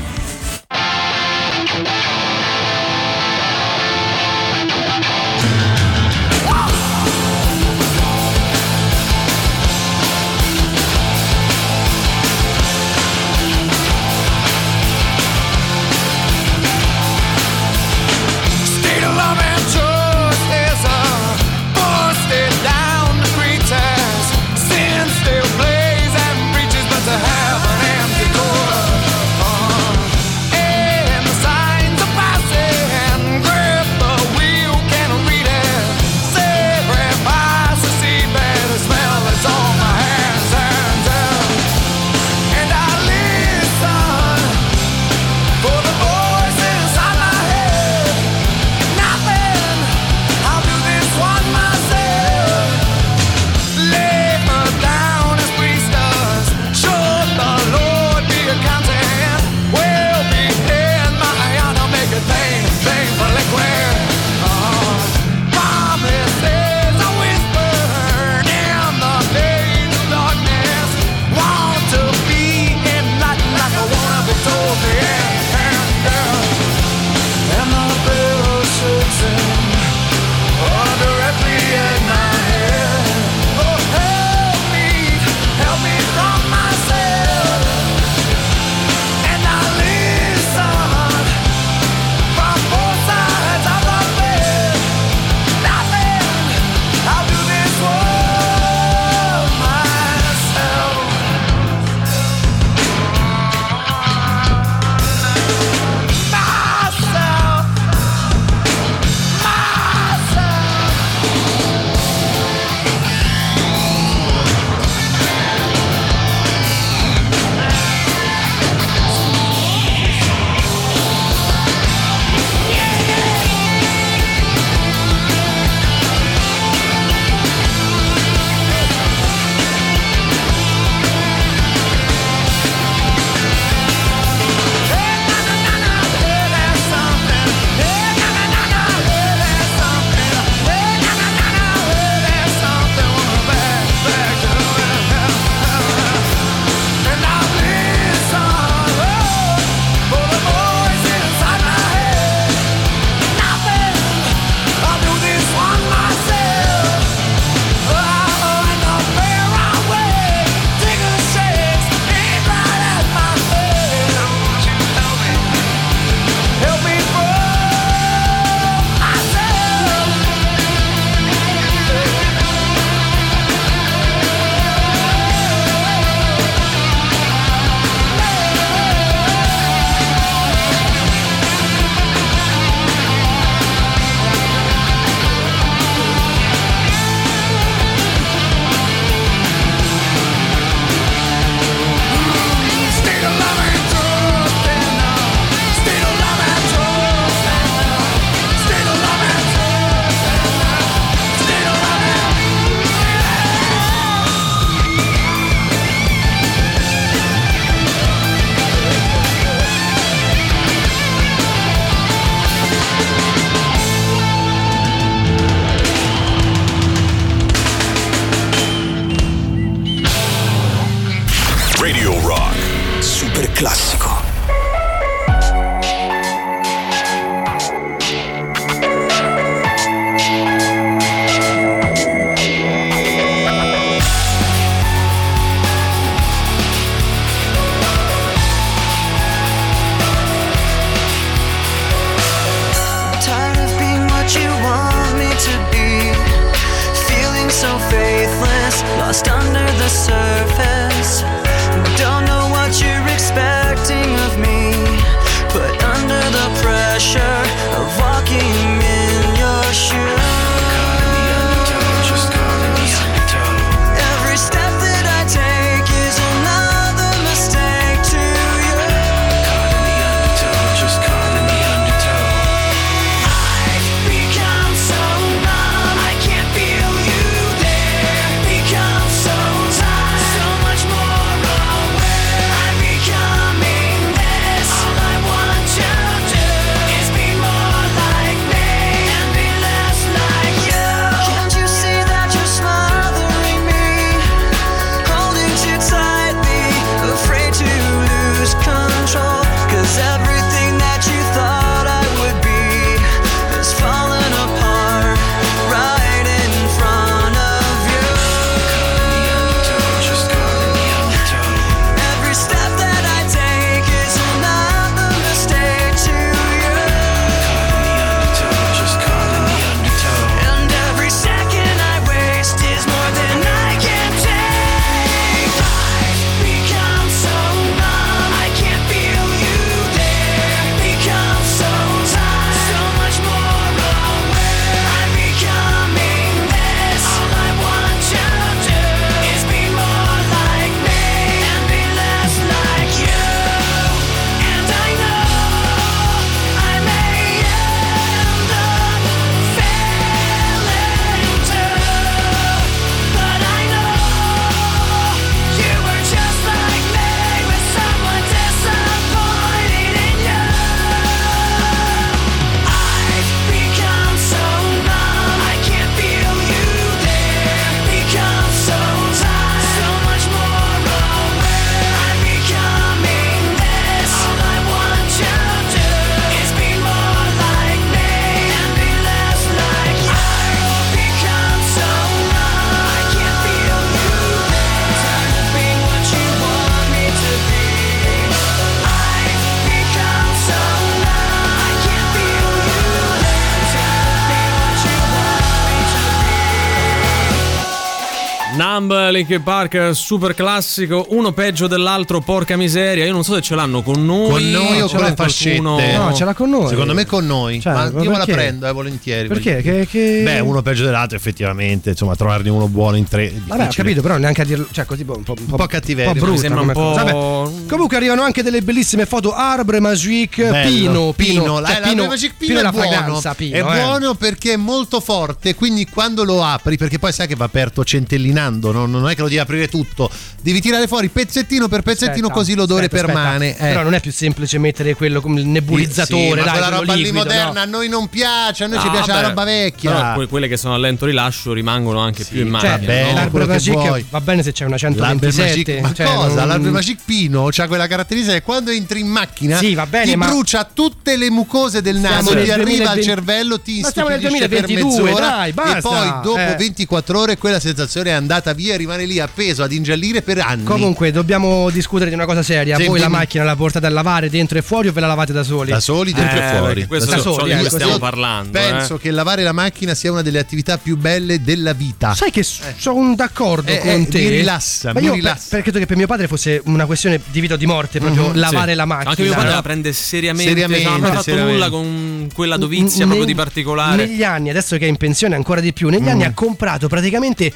Speaker 3: Linkin Park, super classico, uno peggio dell'altro, porca miseria. Io non so se ce l'hanno con noi.
Speaker 5: Con noi o
Speaker 3: ce
Speaker 5: con
Speaker 3: l'ha
Speaker 5: le fascette?
Speaker 3: qualcuno-
Speaker 4: No, ce l'ha con noi.
Speaker 5: Secondo me con noi.
Speaker 4: Cioè,
Speaker 5: ma
Speaker 4: ma
Speaker 5: io me la prendo, eh, volentieri.
Speaker 4: Perché? Che, che-
Speaker 12: Beh, uno peggio dell'altro, effettivamente. Insomma, trovarne uno buono in tre.
Speaker 4: Vabbè, ho capito, però neanche a dirlo. Cioè, così un po', un po',
Speaker 5: po' cattiveria,
Speaker 4: un po' brutta
Speaker 3: un po'-.
Speaker 4: Vabbè. Comunque arrivano anche delle bellissime foto Arbre Magic
Speaker 5: Bello.
Speaker 4: Pino. Pino,
Speaker 5: Pino,
Speaker 4: cioè,
Speaker 5: la, la Magic Pino,
Speaker 4: è
Speaker 5: è,
Speaker 4: la
Speaker 5: buono,
Speaker 4: fragranza Pino.
Speaker 5: è
Speaker 4: eh.
Speaker 5: buono perché è molto forte, quindi quando lo apri, perché poi sai che va aperto centellinando, no? non è che lo devi aprire tutto, devi tirare fuori pezzettino per pezzettino
Speaker 4: Aspetta,
Speaker 5: così l'odore
Speaker 4: aspetta,
Speaker 5: permane.
Speaker 4: aspetta.
Speaker 5: eh.
Speaker 4: Però non è più semplice mettere quello come il nebulizzatore,
Speaker 5: Sì, ma
Speaker 4: dai,
Speaker 5: quella roba lì
Speaker 4: liquido,
Speaker 5: moderna
Speaker 4: no?
Speaker 5: a noi non piace, a noi ci
Speaker 3: Ah,
Speaker 5: piace la
Speaker 3: beh,
Speaker 5: roba vecchia.
Speaker 3: Però que- quelle che sono a lento rilascio rimangono anche più in
Speaker 4: Cioè,
Speaker 3: macchina.
Speaker 5: bene,
Speaker 3: no?
Speaker 4: Magic va bene se c'è una
Speaker 5: L'Arbre
Speaker 4: 127.
Speaker 5: Magic, ma
Speaker 4: cioè,
Speaker 5: cosa?
Speaker 4: non-
Speaker 5: L'Arbre Magic Pino c'ha quella caratteristica che quando entri in macchina
Speaker 4: Sì, va bene,
Speaker 5: ti
Speaker 4: ma-
Speaker 5: brucia tutte le mucose del naso, ti arriva
Speaker 4: 2020
Speaker 5: al cervello, ti
Speaker 4: Ma stiamo nel
Speaker 5: istupidisce per
Speaker 4: 2022,
Speaker 5: mezz'ora
Speaker 4: dai, basta.
Speaker 5: e poi dopo
Speaker 4: Eh.
Speaker 5: 24 ore quella sensazione è andata via e rimane lì appeso ad ingiallire per anni.
Speaker 4: Comunque, dobbiamo discutere di una cosa seria.
Speaker 5: Sì,
Speaker 4: Voi la macchina la portate a lavare dentro e fuori o ve la lavate da soli?
Speaker 5: da soli, dentro
Speaker 3: Eh,
Speaker 5: e fuori.
Speaker 3: questo
Speaker 4: Da
Speaker 3: è ciò
Speaker 4: soli,
Speaker 3: di
Speaker 4: eh,
Speaker 3: cui stiamo parlando.
Speaker 5: Penso
Speaker 3: eh.
Speaker 5: che lavare la macchina sia una delle attività più belle della vita.
Speaker 4: Sai che sono d'accordo
Speaker 5: Eh,
Speaker 4: con
Speaker 5: eh,
Speaker 4: te.
Speaker 5: mi rilassa,
Speaker 4: Ma
Speaker 5: mi
Speaker 4: io
Speaker 5: rilassa.
Speaker 4: per- perché credo che per mio padre fosse una questione di vita o di morte, proprio
Speaker 5: Mhm,
Speaker 4: lavare
Speaker 5: sì.
Speaker 4: la macchina.
Speaker 3: Anche mio padre
Speaker 4: no?
Speaker 3: la prende seriamente,
Speaker 5: Seriamente,
Speaker 3: cioè, non ha fatto
Speaker 5: seriamente.
Speaker 3: nulla con quella dovizia
Speaker 4: N-
Speaker 3: proprio di particolare.
Speaker 4: Negli anni, adesso che è in pensione ancora di più, negli anni ha comprato praticamente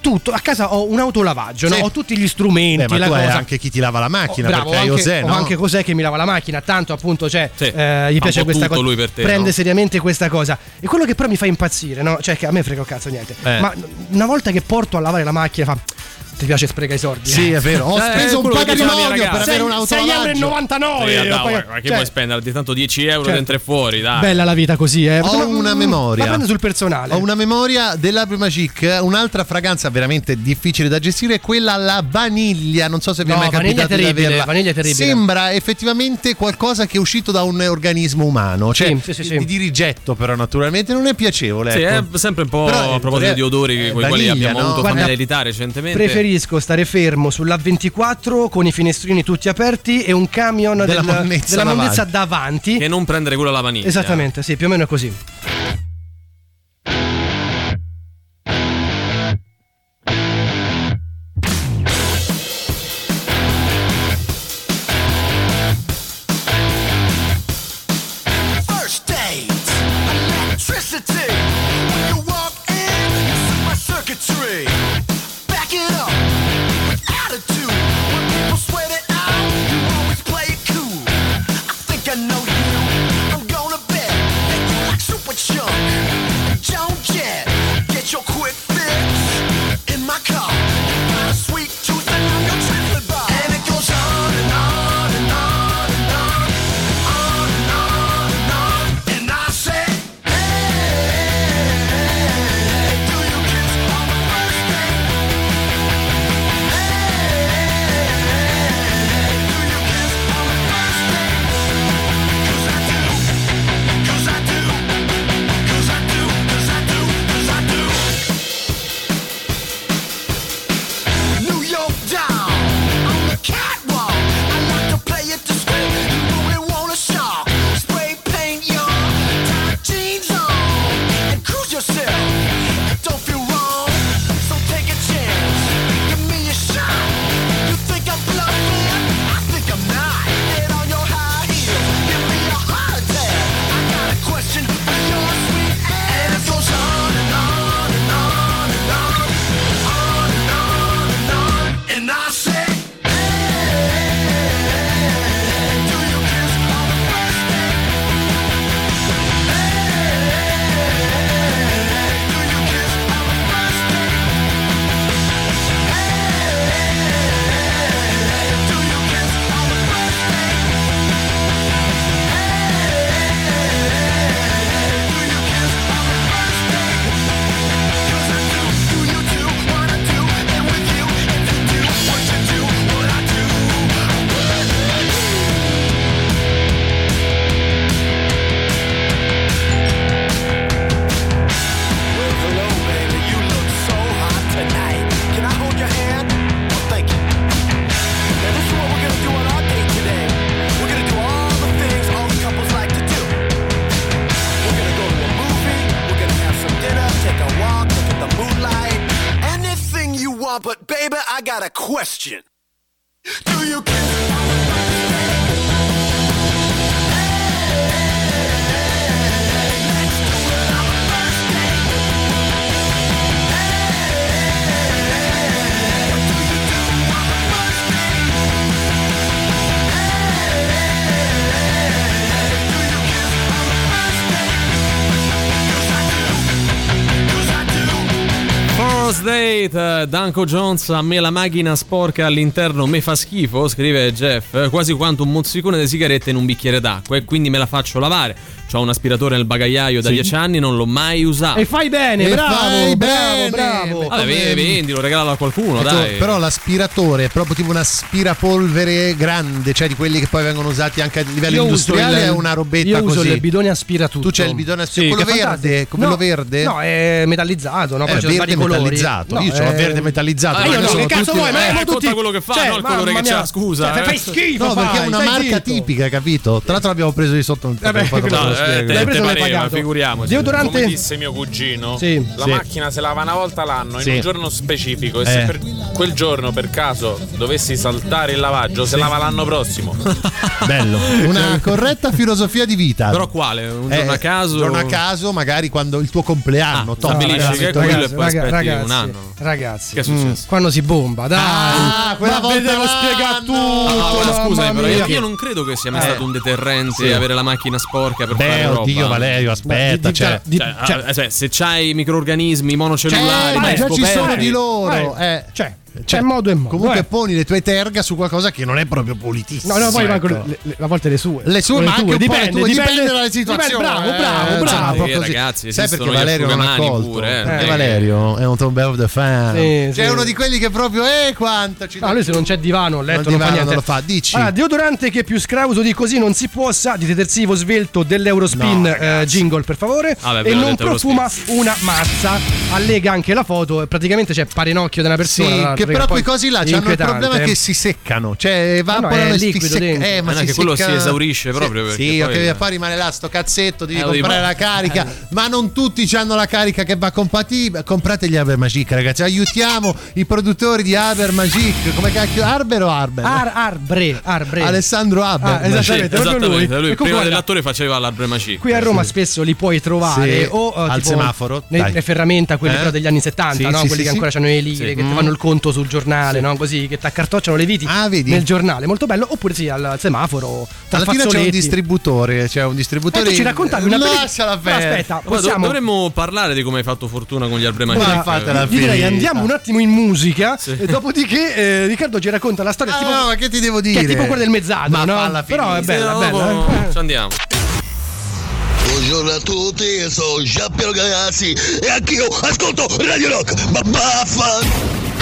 Speaker 4: tutto. A casa ho un autolavaggio, no?
Speaker 5: Sì.
Speaker 4: ho tutti gli strumenti,
Speaker 5: Beh,
Speaker 4: la cosa.
Speaker 5: anche chi ti lava la macchina,
Speaker 4: Oh, bravo,
Speaker 5: perché
Speaker 4: anche,
Speaker 5: José, no?
Speaker 4: anche José che mi lava la macchina, tanto appunto cioè,
Speaker 3: Sì,
Speaker 4: eh, gli
Speaker 3: un
Speaker 4: piace questa cosa.
Speaker 3: lui per te,
Speaker 4: prende
Speaker 3: no?
Speaker 4: seriamente questa cosa. E quello che però mi fa impazzire, no? Cioè che a me frega un cazzo niente.
Speaker 5: Eh.
Speaker 4: Ma una volta che porto a lavare la macchina fa ti piace sprecare i soldi?
Speaker 5: Sì, è vero. [LAUGHS] Ho
Speaker 3: Eh,
Speaker 5: speso un patrimonio per
Speaker 3: ragazza.
Speaker 5: avere un autolavaggio.
Speaker 4: 6,99
Speaker 3: Sì,
Speaker 4: euro.
Speaker 3: guarda, ma che
Speaker 4: cioè,
Speaker 3: vuoi spendere? Di tanto 10 euro
Speaker 4: Certo.
Speaker 3: dentro e fuori, dai.
Speaker 4: Bella la vita così, eh.
Speaker 5: Ho una
Speaker 4: mm,
Speaker 5: memoria.
Speaker 4: Ma prendo sul personale.
Speaker 5: Ho una memoria dell'Arbre Magic, un'altra fragranza veramente difficile da gestire è quella alla vaniglia. Non so se vi è
Speaker 4: No,
Speaker 5: mai
Speaker 4: è
Speaker 5: capitato di
Speaker 4: terribile,
Speaker 5: averla.
Speaker 4: vaniglia è terribile.
Speaker 5: Sembra effettivamente qualcosa che è uscito da un organismo umano, cioè
Speaker 4: Sì, sì, sì, sì.
Speaker 5: Di, di rigetto, però naturalmente non è piacevole.
Speaker 3: Sì,
Speaker 5: ecco.
Speaker 3: è sempre un po'
Speaker 5: Però,
Speaker 3: a proposito
Speaker 5: eh,
Speaker 3: di odori
Speaker 5: eh,
Speaker 3: con i quali abbiamo
Speaker 5: no?
Speaker 3: avuto familiarità recentemente.
Speaker 4: Preferisco stare fermo sull'A24 con i finestrini tutti aperti e un camion
Speaker 5: Della
Speaker 4: del-
Speaker 5: monnezza
Speaker 4: della
Speaker 5: davanti.
Speaker 4: monnezza davanti.
Speaker 3: Che non prendere quello alla vaniglia.
Speaker 4: Esattamente, sì, più o meno è così.
Speaker 3: Danko Jones, a me la macchina sporca all'interno me fa schifo, scrive Jeff, quasi quanto un mozzicone di sigarette in un bicchiere d'acqua e quindi me la faccio lavare. Ho un aspirapore nel bagagliaio da
Speaker 4: Sì.
Speaker 3: 10 anni, non l'ho mai usato.
Speaker 4: E fai bene,
Speaker 5: E
Speaker 4: bravo,
Speaker 5: fai
Speaker 4: bravo,
Speaker 5: bene.
Speaker 4: bravo.
Speaker 3: Vabbè, ve- vendilo, regalalo a qualcuno,
Speaker 5: Ecco,
Speaker 3: dai.
Speaker 5: Però l'aspiratore è proprio tipo un aspirapolvere grande, cioè di quelli che poi vengono usati anche a livello
Speaker 4: Io uso
Speaker 5: industriale,
Speaker 4: il-
Speaker 5: è una robetta
Speaker 4: io uso
Speaker 5: così.
Speaker 4: il bidone aspiratutto.
Speaker 5: Tu c'hai il bidone
Speaker 4: Sì,
Speaker 5: aspirapolvere, quello
Speaker 4: è
Speaker 5: verde, quello
Speaker 4: No,
Speaker 5: verde?
Speaker 4: No, è metallizzato, no?
Speaker 5: È
Speaker 4: sono
Speaker 5: verde
Speaker 4: vari colori.
Speaker 5: metallizzato.
Speaker 4: No,
Speaker 5: Io ce l'ho
Speaker 4: è-
Speaker 5: verde metallizzato.
Speaker 4: Ah,
Speaker 5: ma
Speaker 4: io no, che cazzo vuoi? Ma
Speaker 5: eh,
Speaker 4: è
Speaker 3: conta
Speaker 4: tutti...
Speaker 3: quello che fa,
Speaker 4: cioè,
Speaker 3: no il colore che c'ha, scusa,
Speaker 4: Cioè,
Speaker 3: eh.
Speaker 4: fai schifo,
Speaker 5: No, perché è una marca tipica, capito? Tra l'altro l'abbiamo preso di sotto un
Speaker 4: Eh no,
Speaker 3: eh, te-
Speaker 4: L'hai
Speaker 3: te
Speaker 4: preso, l'hai
Speaker 3: pareva,
Speaker 4: pagato.
Speaker 3: figuriamoci.
Speaker 4: Deodorante...
Speaker 13: Come disse mio cugino,
Speaker 4: Sì.
Speaker 13: la
Speaker 5: Sì.
Speaker 13: macchina se lava una volta l'anno
Speaker 5: Sì.
Speaker 13: in un giorno specifico e
Speaker 5: Eh.
Speaker 13: se per quel giorno per caso dovessi saltare il lavaggio, se lava l'anno prossimo. [LAUGHS]
Speaker 5: Bello. [LAUGHS] Una corretta filosofia di vita.
Speaker 3: Però quale? Un
Speaker 5: Eh,
Speaker 3: giorno a caso?
Speaker 5: Un giorno a caso, magari quando il tuo compleanno.
Speaker 3: Ah,
Speaker 5: top.
Speaker 3: stabilisci
Speaker 5: Ragazzi,
Speaker 3: che è
Speaker 5: ragazzi,
Speaker 3: quello e poi
Speaker 4: ragazzi,
Speaker 3: un anno.
Speaker 4: Ragazzi,
Speaker 3: Che è successo?
Speaker 4: quando si bomba, dai.
Speaker 5: Ah, quella
Speaker 4: ma
Speaker 5: volta
Speaker 4: ve devo spiegare tutto.
Speaker 3: Ah, guarda,
Speaker 4: mamma
Speaker 3: scusami, però io, io non credo che sia mai
Speaker 4: Eh.
Speaker 3: stato un deterrente
Speaker 5: Sì.
Speaker 3: avere la macchina sporca per
Speaker 5: Beh,
Speaker 3: roba.
Speaker 5: oddio, Valerio, aspetta.
Speaker 4: di- di-
Speaker 5: cioè,
Speaker 4: di-
Speaker 3: Cioè,
Speaker 4: cioè-
Speaker 3: ah, cioè, se c'hai microorganismi monocellulari,
Speaker 5: Cioè,
Speaker 3: mai
Speaker 5: già ci sono di loro. Eh.
Speaker 4: Cioè, c'è modo e modo.
Speaker 5: Comunque
Speaker 4: eh.
Speaker 5: poni le tue terga su qualcosa che non è proprio pulitissimo.
Speaker 4: No, no, poi
Speaker 5: ecco.
Speaker 4: le- le- a volte le sue.
Speaker 5: Le sue,
Speaker 4: O
Speaker 5: ma anche un po' le
Speaker 4: dipende,
Speaker 5: tue,
Speaker 4: dipende,
Speaker 5: dipende dalle situazioni.
Speaker 4: dipende, bravo,
Speaker 5: eh,
Speaker 4: bravo, bravo.
Speaker 3: Sì,
Speaker 5: così.
Speaker 3: ragazzi,
Speaker 5: Sai perché Valerio non ha colto?
Speaker 3: pure, eh.
Speaker 5: Perché
Speaker 3: Eh.
Speaker 5: Valerio è un top of the fan.
Speaker 4: Sì,
Speaker 5: Cioè,
Speaker 4: sì.
Speaker 5: è uno di quelli che proprio, eh, quanto ci
Speaker 4: No, lui se non c'è divano, letto,
Speaker 5: Non
Speaker 4: non, fa
Speaker 5: divano,
Speaker 4: niente.
Speaker 5: non lo fa, dici.
Speaker 4: Allora, deodorante che più scrauso di così non si possa, di detersivo svelto dell'Eurospin
Speaker 5: No,
Speaker 4: eh, jingle per favore.
Speaker 3: Ve
Speaker 4: e non profuma una mazza. Allega anche la foto, e praticamente c'è parenocchio della persona.
Speaker 5: Sì, che però
Speaker 4: poi
Speaker 5: quei cosi là hanno il problema che si seccano, cioè
Speaker 4: no,
Speaker 5: evaporano
Speaker 4: è
Speaker 5: e si
Speaker 4: liquido
Speaker 5: secca-
Speaker 4: dentro.
Speaker 5: Eh, ma
Speaker 3: Eh, no,
Speaker 5: si
Speaker 3: che quello
Speaker 5: secca-
Speaker 3: si esaurisce
Speaker 5: Sì,
Speaker 3: proprio perché
Speaker 5: Sì,
Speaker 3: poi-
Speaker 5: ok, poi rimane là sto cazzetto, devi
Speaker 3: Eh,
Speaker 5: comprare la carica, [LAUGHS] ma non tutti hanno la carica che va compatibile. Comprate gli Arber Magic, ragazzi, aiutiamo [LAUGHS] i produttori di Arber Magic, come cacchio Arber o Arber?
Speaker 4: Ar- arbre, arbre.
Speaker 5: Alessandro Arber.
Speaker 4: Ah,
Speaker 5: Magic.
Speaker 4: esattamente, lui.
Speaker 3: Esattamente, lui
Speaker 4: E
Speaker 3: prima dell'attore faceva l'albre maci.
Speaker 4: Qui a Roma spesso li puoi trovare
Speaker 5: Sì,
Speaker 4: o eh,
Speaker 5: al
Speaker 4: tipo
Speaker 5: semaforo,
Speaker 4: le ferramenta, quelli
Speaker 5: Eh?
Speaker 4: però degli anni 70,
Speaker 5: Sì,
Speaker 4: no?
Speaker 5: sì,
Speaker 4: quelli
Speaker 5: sì,
Speaker 4: che
Speaker 5: sì.
Speaker 4: ancora hanno le lire,
Speaker 5: Sì.
Speaker 4: che ti fanno il conto sul giornale, no? così che ti accartocciano le viti
Speaker 5: Ah, vedi?
Speaker 4: nel giornale, molto bello. Oppure sì, al semaforo. tra
Speaker 5: Alla fine c'è un distributore, c'è un distributore.
Speaker 4: Eh, tu ci raccontavi una
Speaker 5: Lasciala
Speaker 4: Però
Speaker 5: perdere.
Speaker 4: aspetta, possiamo
Speaker 3: dovremmo parlare di come hai fatto fortuna con gli
Speaker 5: fatela
Speaker 4: Io direi andiamo un attimo in musica
Speaker 3: Sì.
Speaker 4: e dopodiché eh, Riccardo ci racconta la storia
Speaker 5: Ah,
Speaker 4: tipo,
Speaker 5: no, ma che ti devo
Speaker 4: che
Speaker 5: dire?
Speaker 4: è tipo quella del mezzadro,
Speaker 5: Ma
Speaker 4: no? Però è bella,
Speaker 3: Sì,
Speaker 4: bella.
Speaker 3: dopo
Speaker 4: eh.
Speaker 3: Ci andiamo.
Speaker 14: Buongiorno a tutti, sono Giampiero Ragazzi e anch'io ascolto Radio Rock. Ma baffa!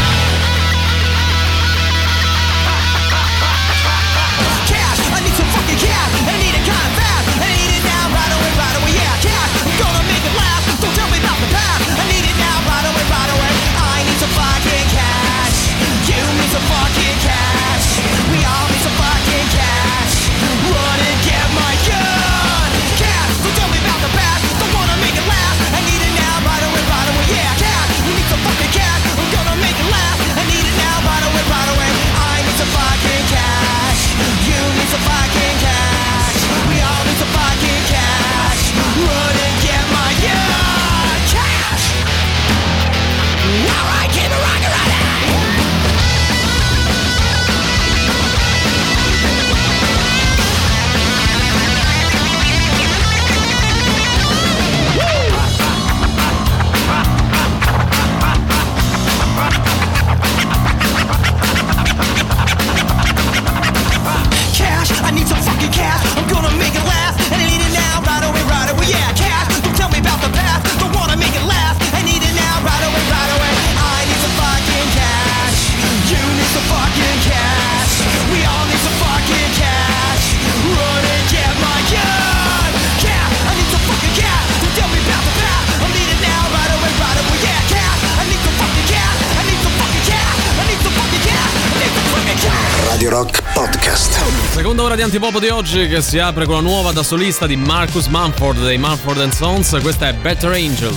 Speaker 1: Rock Podcast.
Speaker 3: Seconda ora di Antipop di oggi che si apre con la nuova da solista di Marcus Mumford dei Mumford Sons. Questa è Better Angels.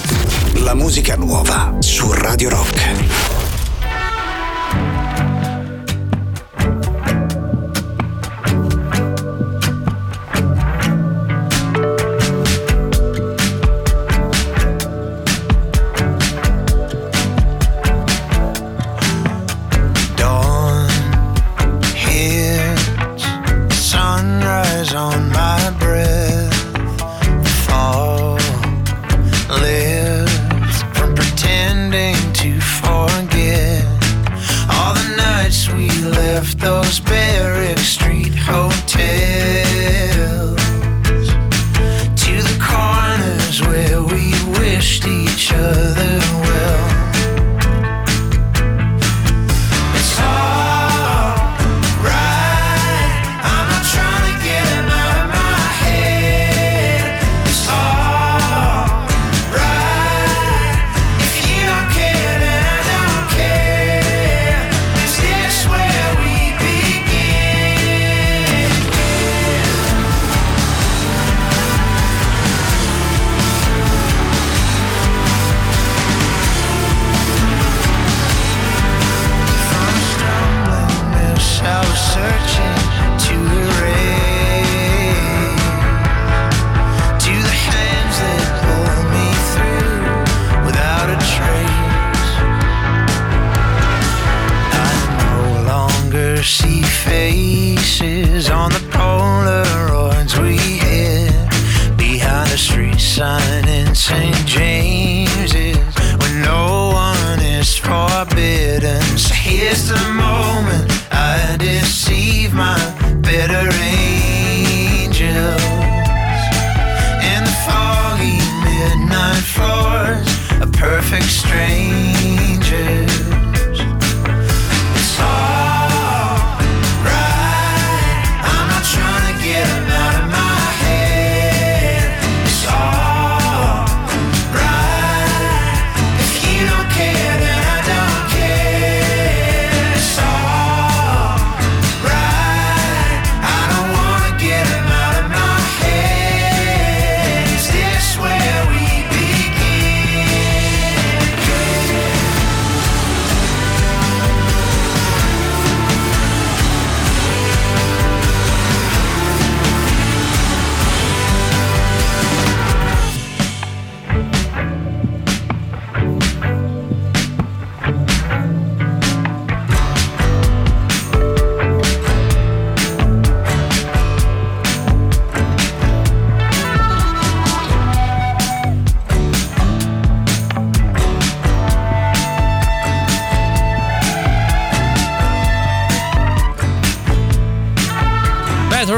Speaker 1: La musica nuova su Radio Rock.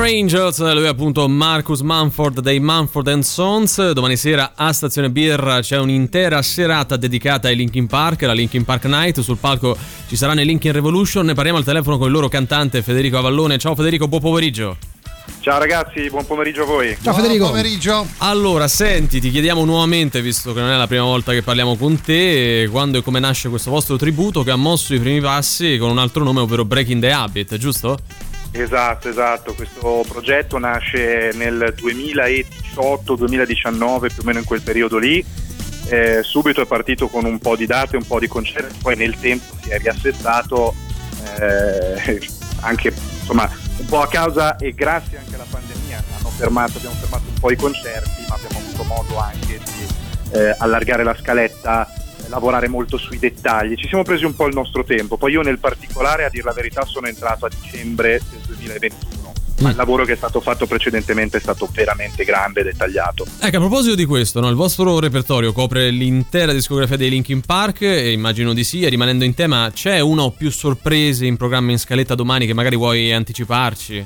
Speaker 15: Angels,
Speaker 3: lui è appunto Marcus Manford dei Manford Sons. Domani sera a Stazione Birra c'è un'intera serata dedicata ai Linkin Park, la Linkin Park Night. Sul palco ci saranno i Linkin Revolution. Ne parliamo al telefono con il loro cantante Federico Avallone. Ciao Federico, buon pomeriggio.
Speaker 16: Ciao ragazzi, buon pomeriggio a voi.
Speaker 4: Ciao Federico.
Speaker 5: Buon pomeriggio.
Speaker 3: Allora, senti, ti chiediamo nuovamente, visto che non è la prima volta che parliamo con te, quando e come nasce questo vostro tributo che ha mosso i primi passi con un altro nome, ovvero Breaking the Habit, giusto?
Speaker 16: Esatto, esatto, questo progetto nasce nel 2018-2019, più o meno in quel periodo lì. Eh, subito è partito con un po' di date, un po' di concerti, poi nel tempo si è riassestato eh, anche insomma un po' a causa e grazie anche alla pandemia fermato, abbiamo fermato un po' i concerti, ma abbiamo avuto modo anche di eh, allargare la scaletta, lavorare molto sui dettagli. Ci siamo presi un po' il nostro tempo. Poi io nel particolare, a dir la verità, sono entrato a dicembre del 2021. Ma il lavoro che è stato fatto precedentemente è stato veramente grande e dettagliato.
Speaker 3: Ecco, a proposito di questo, no, il vostro repertorio copre l'intera discografia dei Linkin Park, e immagino di sì, e rimanendo in tema, c'è una o più sorprese in programma in scaletta domani che magari vuoi anticiparci?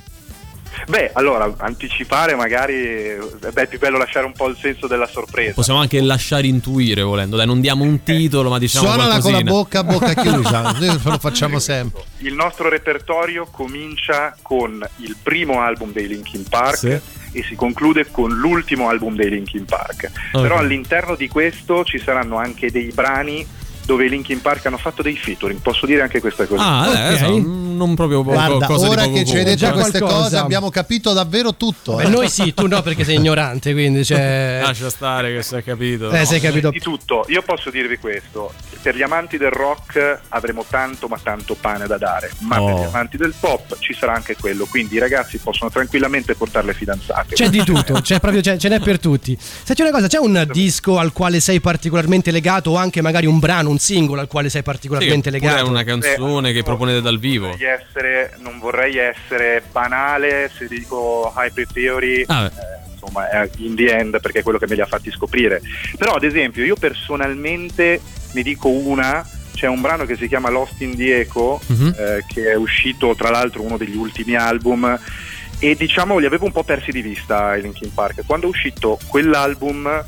Speaker 16: Beh, allora, anticipare magari beh, è più bello lasciare un po' il senso della sorpresa.
Speaker 3: Possiamo anche lasciare intuire volendo, dai, non diamo un titolo, ma diciamo
Speaker 5: Suonala con la
Speaker 3: qualcosina.
Speaker 5: bocca a bocca chiusa. [LAUGHS] Noi lo facciamo sempre.
Speaker 16: Il nostro repertorio comincia con il primo album dei Linkin Park
Speaker 5: Sì.
Speaker 16: e si conclude con l'ultimo album dei Linkin Park.
Speaker 3: Ok.
Speaker 16: Però all'interno di questo ci saranno anche dei brani dove i Linkin Park hanno fatto dei featuring, posso dire anche questa cosa.
Speaker 3: Ah, eh, adesso, mm, non proprio
Speaker 5: Guarda,
Speaker 3: cosa
Speaker 5: ora che ci hai detto
Speaker 4: Già
Speaker 5: queste
Speaker 4: qualcosa.
Speaker 5: cose abbiamo capito davvero tutto.
Speaker 4: Beh,
Speaker 5: eh.
Speaker 4: noi sì, tu no perché sei ignorante, quindi cioè... [LAUGHS]
Speaker 3: Lascia stare che si è capito.
Speaker 4: Eh, sei capito.
Speaker 16: Di tutto, io posso dirvi questo, per gli amanti del rock avremo tanto ma tanto pane da dare, ma
Speaker 3: Oh.
Speaker 16: per gli amanti del pop ci sarà anche quello, quindi i ragazzi possono tranquillamente portare le fidanzate.
Speaker 4: C'è di [LAUGHS] tutto, c'è proprio, c'è- ce n'è per tutti. Senti una cosa, c'è un disco al quale sei particolarmente legato o anche magari un brano, un singolo al quale sei particolarmente
Speaker 3: Sì,
Speaker 4: legato?
Speaker 3: è una canzone che proponete dal vivo.
Speaker 16: vorrei essere- non vorrei essere banale se dico Hybrid Theory,
Speaker 3: Ah,
Speaker 16: eh, insomma, è in the end perché è quello che me li ha fatti scoprire. Però, ad esempio, io personalmente ne dico una. C'è un brano che si chiama Lost in the Echo,
Speaker 3: Mhm.
Speaker 16: eh, che è uscito tra l'altro uno degli ultimi album. E diciamo li avevo un po' persi di vista i Linkin Park. Quando è uscito quell'album, eh,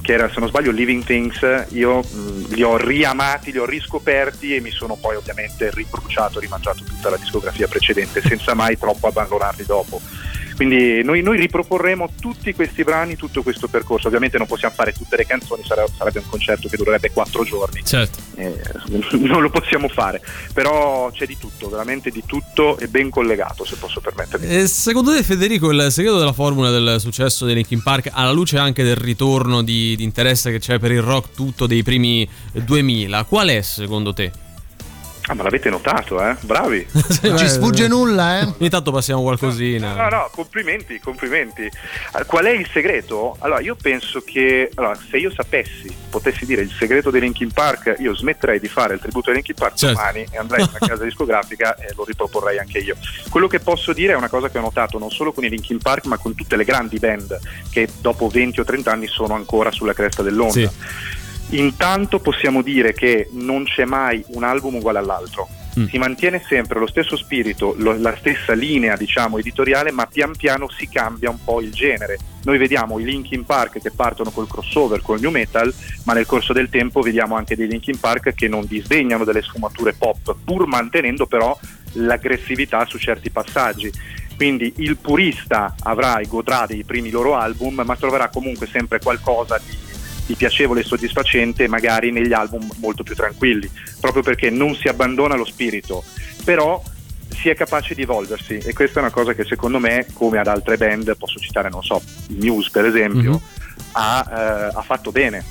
Speaker 16: che era se non sbaglio Living Things, io mh, li ho riamati, li ho riscoperti e mi sono poi ovviamente ribruciato, rimangiato tutta la discografia precedente senza mai troppo abbandonarli dopo. Quindi noi, noi riproporremo tutti questi brani, tutto questo percorso. Ovviamente non possiamo fare tutte le canzoni, sare- sarebbe un concerto che durerebbe quattro giorni.
Speaker 3: Certo.
Speaker 16: Eh, non lo possiamo fare, però c'è di tutto, veramente di tutto e ben collegato, se posso permettermi.
Speaker 3: E secondo te, Federico, il segreto della formula del successo dei Linkin Park, alla luce anche del ritorno di, di interesse che c'è per il rock tutto dei primi 2000, qual è secondo te?
Speaker 16: Ah, ma l'avete notato, eh? Bravi. [LAUGHS]
Speaker 5: Non ci sfugge nulla, eh?
Speaker 3: Ogni tanto passiamo qualcosina.
Speaker 16: No, no, complimenti, complimenti. Eh, Qual è il segreto? Allora, io penso che allora, se io sapessi, potessi dire il segreto dei Linkin Park, io smetterei di fare il tributo ai Linkin Park
Speaker 3: Certo.
Speaker 16: domani e andrei in una casa [LAUGHS] discografica e lo riproporrei anche io. Quello che posso dire è una cosa che ho notato non solo con i Linkin Park, ma con tutte le grandi band che dopo 20 o 30 anni sono ancora sulla cresta dell'onda.
Speaker 3: Sì.
Speaker 16: Intanto possiamo dire che non c'è mai un album uguale all'altro.
Speaker 3: Mm.
Speaker 16: Si mantiene sempre lo stesso spirito, lo- la stessa linea, diciamo, editoriale, ma pian piano si cambia un po' il genere. Noi vediamo i Linkin Park che partono col crossover, col new metal, ma nel corso del tempo vediamo anche dei Linkin Park che non disdegnano delle sfumature pop, pur mantenendo però l'aggressività su certi passaggi. Quindi il purista avrà e godrà dei primi loro album, ma troverà comunque sempre qualcosa di, di piacevole e soddisfacente, magari negli album molto più tranquilli, proprio perché non si abbandona lo spirito, però si è capace di evolversi e questa è una cosa che secondo me, come ad altre band, posso citare, non so, Muse per esempio,
Speaker 3: Mhm.
Speaker 16: ha, eh, ha fatto bene.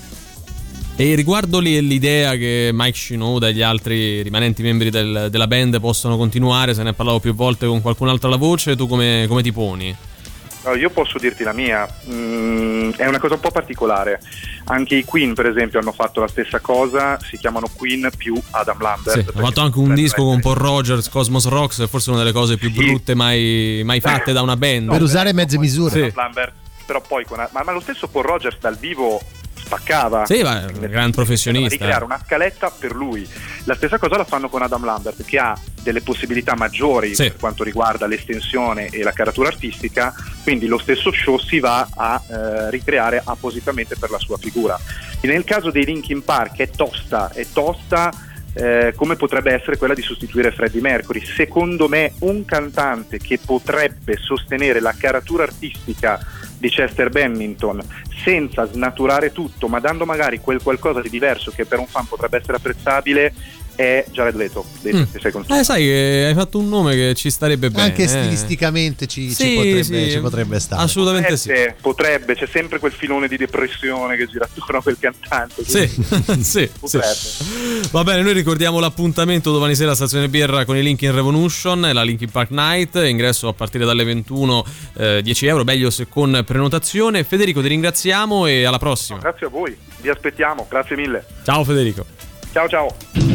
Speaker 3: E riguardo li- l'idea che Mike Shinoda e gli altri rimanenti membri del- della band possono continuare, se ne è parlato più volte con qualcun altro alla voce, tu come, come ti poni?
Speaker 16: No, io posso dirti la mia, Mm, è una cosa un po' particolare. Anche i Queen, per esempio, hanno fatto la stessa cosa, si chiamano Queen più Adam Lambert.
Speaker 3: Sì, ha fatto anche un disco con Paul Rogers, Cosmos Rocks, è forse una delle cose più brutte mai, mai fatte da una band.
Speaker 5: Per usare mezze misure.
Speaker 3: Sì.
Speaker 16: Adam Lambert, però poi con, ma, ma lo stesso Paul Rogers dal vivo spaccava.
Speaker 3: Sì, ma un gran professionista.
Speaker 16: ricreare una scaletta per lui. La stessa cosa la fanno con Adam Lambert, che ha delle possibilità maggiori
Speaker 3: Sì.
Speaker 16: per quanto riguarda l'estensione e la caratura artistica, quindi lo stesso show si va a eh, ricreare appositamente per la sua figura. E nel caso dei Linkin Park è tosta, è tosta eh, come potrebbe essere quella di sostituire Freddie Mercury. Secondo me un cantante che potrebbe sostenere la caratura artistica di Chester Bennington senza snaturare tutto, ma dando magari quel qualcosa di diverso che per un fan potrebbe essere apprezzabile, è Jared Leto dei
Speaker 3: Mm.
Speaker 16: 30 Seconds to
Speaker 3: Eh, sai che hai fatto un nome che ci starebbe bene.
Speaker 5: Anche
Speaker 3: eh.
Speaker 5: stilisticamente ci, ci
Speaker 3: Sì,
Speaker 5: potrebbe,
Speaker 3: sì,
Speaker 5: ci potrebbe stare.
Speaker 3: Assolutamente sì.
Speaker 16: Potrebbe, potrebbe, c'è sempre quel filone di depressione che gira attorno a quel cantante.
Speaker 3: Sì, [LAUGHS] sì,
Speaker 16: potrebbe.
Speaker 3: sì. Va bene, noi ricordiamo l'appuntamento domani sera a Stazione Birra con i Linkin Revolution, la Linkin Park Night, ingresso a partire dalle 21, eh, 10 euro, meglio se con prenotazione. Federico, ti ringraziamo e alla prossima.
Speaker 16: Grazie a voi, vi aspettiamo, grazie mille.
Speaker 3: Ciao Federico.
Speaker 16: Ciao ciao.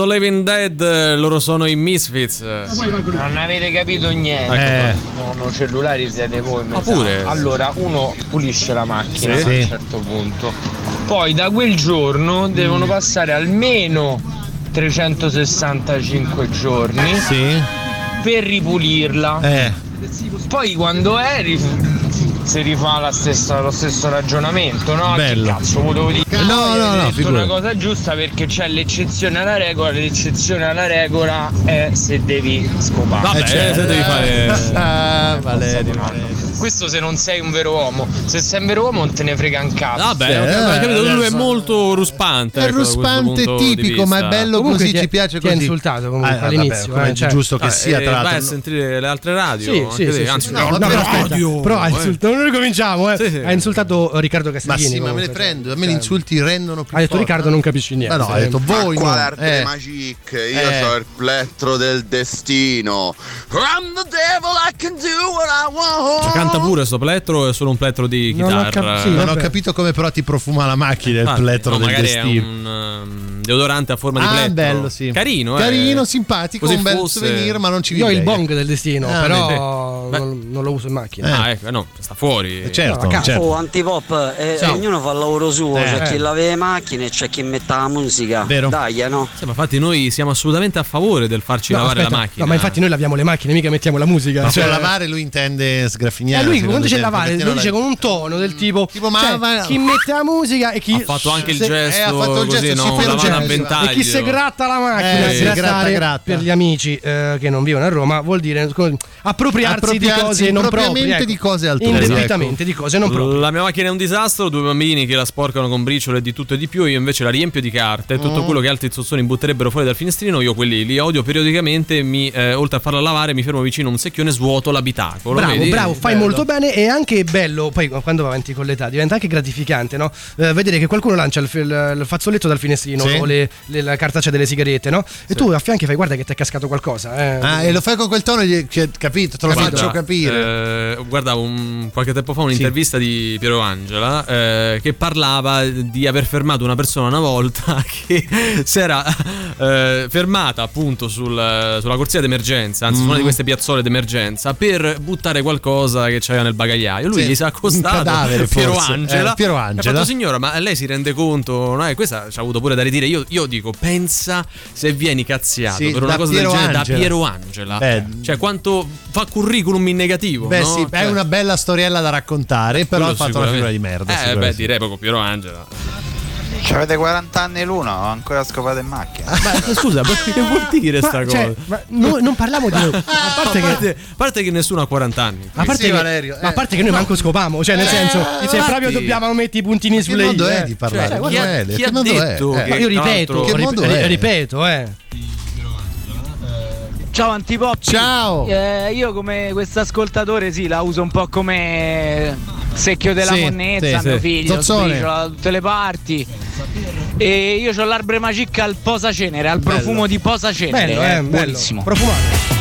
Speaker 3: The Living Dead, loro sono i Misfits.
Speaker 10: Non avete capito niente.
Speaker 3: Eh.
Speaker 10: Sono cellulari siete voi.
Speaker 3: Ma pure.
Speaker 10: Allora, uno pulisce la macchina
Speaker 3: Sì.
Speaker 10: a un
Speaker 3: Sì.
Speaker 10: certo punto. Poi da quel giorno devono passare almeno 365 giorni per ripulirla.
Speaker 5: Eh.
Speaker 10: Poi quando è
Speaker 17: si rifà la stessa- lo stesso ragionamento, no?
Speaker 5: Bello.
Speaker 17: Che cazzo volevo dire?
Speaker 5: No, no, no,
Speaker 17: Hai detto una cosa giusta perché c'è l'eccezione alla regola, l'eccezione alla regola è se devi scopare.
Speaker 3: Vabbè,
Speaker 5: Eh, certo.
Speaker 3: se devi fare.
Speaker 5: Ah, [LAUGHS] Valerio, Valerio.
Speaker 17: Questo se non sei un vero uomo. Se sei un vero uomo non te ne frega un cazzo.
Speaker 3: Vabbè,
Speaker 5: Sì,
Speaker 3: ho
Speaker 5: eh,
Speaker 3: capito, lui è molto ruspante.
Speaker 5: È
Speaker 3: ecco,
Speaker 5: ruspante tipico, ma è bello
Speaker 4: Comunque
Speaker 5: così, ci piace
Speaker 4: ti ha
Speaker 5: così.
Speaker 4: insultato comunque
Speaker 5: Ah, vabbè,
Speaker 4: all'inizio,
Speaker 5: come
Speaker 4: eh,
Speaker 5: è
Speaker 4: cioè-
Speaker 5: giusto che
Speaker 3: Ah,
Speaker 5: sia,
Speaker 3: eh,
Speaker 5: tra
Speaker 3: vai a
Speaker 5: l'altro.
Speaker 3: sentire le altre radio.
Speaker 4: Sì, sì,
Speaker 3: anzi, no,
Speaker 4: no,
Speaker 3: no,
Speaker 4: no, però aspetta,
Speaker 3: radio,
Speaker 4: però ha
Speaker 3: eh.
Speaker 4: insultato, non ricominciamo, eh.
Speaker 3: Sì, sì.
Speaker 4: Ha insultato Riccardo
Speaker 5: Ma
Speaker 4: Castiglini.
Speaker 5: sì, ma me ne prendo, a me
Speaker 4: cioè,
Speaker 5: gli insulti rendono più
Speaker 4: Ha detto. Riccardo non capisci niente.
Speaker 5: Ma no, ha detto voi
Speaker 11: Ma
Speaker 5: no.
Speaker 11: arte
Speaker 5: Eh.
Speaker 11: magic? Io
Speaker 5: Eh.
Speaker 11: so il plettro del destino. I'm the devil, I can do what I want.
Speaker 3: Canta pure sto plettro o è solo un plettro di
Speaker 4: Non ho
Speaker 3: chitarra?
Speaker 4: cap- sì,
Speaker 5: Non ho capito come però ti profuma la macchina il
Speaker 3: Ah,
Speaker 5: plettro
Speaker 3: no,
Speaker 5: del
Speaker 3: magari
Speaker 5: destino.
Speaker 3: è un um, deodorante a forma di
Speaker 5: Ah,
Speaker 3: plettro.
Speaker 5: bello, sì.
Speaker 3: Carino, eh.
Speaker 5: Carino, simpatico,
Speaker 3: Così
Speaker 5: un bel
Speaker 3: fosse-
Speaker 5: souvenir, ma non ci
Speaker 4: Io ho il bong del destino,
Speaker 5: Ah,
Speaker 4: però
Speaker 3: beh.
Speaker 4: non, non lo uso in macchina.
Speaker 3: Ah, ecco, eh, no, sta fuori.
Speaker 5: Eh, certo,
Speaker 4: No,
Speaker 5: certo.
Speaker 18: Oh, antipop, eh,
Speaker 4: Sì.
Speaker 18: ognuno fa il lavoro suo,
Speaker 5: Eh.
Speaker 18: c'è chi
Speaker 4: Eh.
Speaker 18: lava le macchine e c'è chi mette la musica.
Speaker 5: Vero.
Speaker 18: Dai, eh, no?
Speaker 3: Sì, ma infatti noi siamo assolutamente a favore del farci
Speaker 4: No,
Speaker 3: lavare
Speaker 4: aspetta,
Speaker 3: la macchina.
Speaker 4: No, ma infatti noi laviamo le macchine, mica mettiamo la musica.
Speaker 5: Ma
Speaker 4: cioè-
Speaker 5: lavare lui intende
Speaker 4: Eh,
Speaker 5: sgraffignare.
Speaker 4: lui
Speaker 5: secondo
Speaker 4: quando c'è
Speaker 5: te,
Speaker 4: lavare lo dice con un tono del tipo,
Speaker 5: Tipo, ma-
Speaker 4: cioè, chi mette la musica e chi
Speaker 3: Ha fatto anche il gesto
Speaker 5: eh, ha fatto il gesto,
Speaker 3: no?
Speaker 5: sì,
Speaker 3: Lavata
Speaker 5: il
Speaker 3: a
Speaker 5: gesto.
Speaker 3: ventaglio.
Speaker 4: E chi si gratta la macchina,
Speaker 5: Eh,
Speaker 4: grattare
Speaker 5: gratta, gratta.
Speaker 4: per gli amici eh, che non vivono a Roma vuol dire scusa, appropriarsi, di
Speaker 5: Appropriarsi
Speaker 4: cose non proprie,
Speaker 5: propriamente
Speaker 4: ecco.
Speaker 5: di cose altrui,
Speaker 4: Indebitamente
Speaker 5: ecco.
Speaker 4: di cose non proprie.
Speaker 3: La mia macchina è un disastro, due bambini che la sporcano con briciole e di tutto e di più, io invece la riempio di carte, tutto
Speaker 4: Mm.
Speaker 3: quello che altri zozzoni butterebbero fuori dal finestrino, io quelli li odio periodicamente, mi, eh, oltre a farla lavare mi fermo vicino a un secchione, svuoto l'abitacolo.
Speaker 4: Bravo,
Speaker 3: vedi?
Speaker 4: bravo, fai
Speaker 3: Bello.
Speaker 4: molto bene e anche bello, poi quando va avanti con l'età diventa anche gratificante, no? Eh, vedere che qualcuno lancia il, il- il fazzoletto dal finestrino
Speaker 5: Sì.
Speaker 4: O le- le- la cartaccia delle sigarette, no? E tu a fianco fai guarda che ti è cascato qualcosa. eh.
Speaker 5: Ah, e lo fai con quel tono, gli- cioè, capito? Te lo
Speaker 3: Guarda,
Speaker 5: faccio capire.
Speaker 3: eh, guarda, un- qualche tempo fa un'intervista di Piero Angela eh, che parlava di aver fermato una persona una volta [LAUGHS] che si era eh, fermata appunto sul- sulla corsia d'emergenza, anzi su una di
Speaker 5: Mm.
Speaker 3: queste piazzole d'emergenza, per buttare qualcosa che c'aveva nel bagagliaio. Lui
Speaker 5: Sì,
Speaker 3: gli si è
Speaker 5: un
Speaker 3: accostato
Speaker 5: cadavere,
Speaker 3: Piero
Speaker 5: forse.
Speaker 3: Angela.
Speaker 5: Eh, Piero
Speaker 3: e ha
Speaker 5: Angela.
Speaker 3: fatto signora, ma lei si rende conto? No? E questa ci ha avuto pure da ridire. Io, io dico, pensa se vieni cazziato
Speaker 5: Sì,
Speaker 3: per una cosa
Speaker 5: Piero
Speaker 3: del genere
Speaker 5: Angela.
Speaker 3: da Piero Angela.
Speaker 5: Beh,
Speaker 3: Cioè, quanto fa curriculum in negativo.
Speaker 5: Beh,
Speaker 3: no?
Speaker 5: sì, è
Speaker 3: Cioè,
Speaker 5: una bella storiella da raccontare, però ha fatto una figura di merda.
Speaker 3: Eh, beh, direi proprio Piero Angela.
Speaker 19: Ci avete 40 anni l'uno, ho ancora scopato in macchina.
Speaker 3: Ma scusa, perché che vuol dire
Speaker 4: Ma,
Speaker 3: sta
Speaker 4: cioè,
Speaker 3: cosa?
Speaker 4: ma noi non parliamo di [LAUGHS] noi. A
Speaker 3: A
Speaker 4: parte
Speaker 3: parte,
Speaker 4: che
Speaker 3: a parte che nessuno ha 40 anni.
Speaker 4: a parte
Speaker 5: Sì,
Speaker 4: che,
Speaker 5: Valerio,
Speaker 4: ma a
Speaker 5: eh.
Speaker 4: parte che noi manco scopamo, cioè nel
Speaker 5: Eh,
Speaker 4: senso, se
Speaker 3: infatti.
Speaker 4: proprio dobbiamo mettere i puntini
Speaker 5: Che
Speaker 4: sulle i,
Speaker 5: è
Speaker 4: eh.
Speaker 5: di parlare?
Speaker 3: Cioè, chi
Speaker 5: Modo
Speaker 3: ha-
Speaker 5: è?
Speaker 3: chi
Speaker 5: Che
Speaker 3: ha
Speaker 5: modo è?
Speaker 3: detto
Speaker 5: Eh.
Speaker 3: che-
Speaker 4: Ma io ripeto,
Speaker 3: l'altro-
Speaker 5: Che
Speaker 4: rip-
Speaker 5: modo
Speaker 4: ri-
Speaker 5: è?
Speaker 4: ripeto, eh.
Speaker 17: Ciao Antipop.
Speaker 5: Ciao.
Speaker 17: Eh, io come questo ascoltatore sì, la uso un po' come secchio della
Speaker 5: Sì,
Speaker 17: monnezza,
Speaker 5: sì,
Speaker 17: mio
Speaker 5: sì.
Speaker 17: figlio, sbriciola da tutte le parti. E io ho l'arbre magic al posacenere, al
Speaker 5: Bello.
Speaker 17: profumo di posacenere.
Speaker 4: Bello, eh, bello.
Speaker 17: buonissimo.
Speaker 4: Profumato.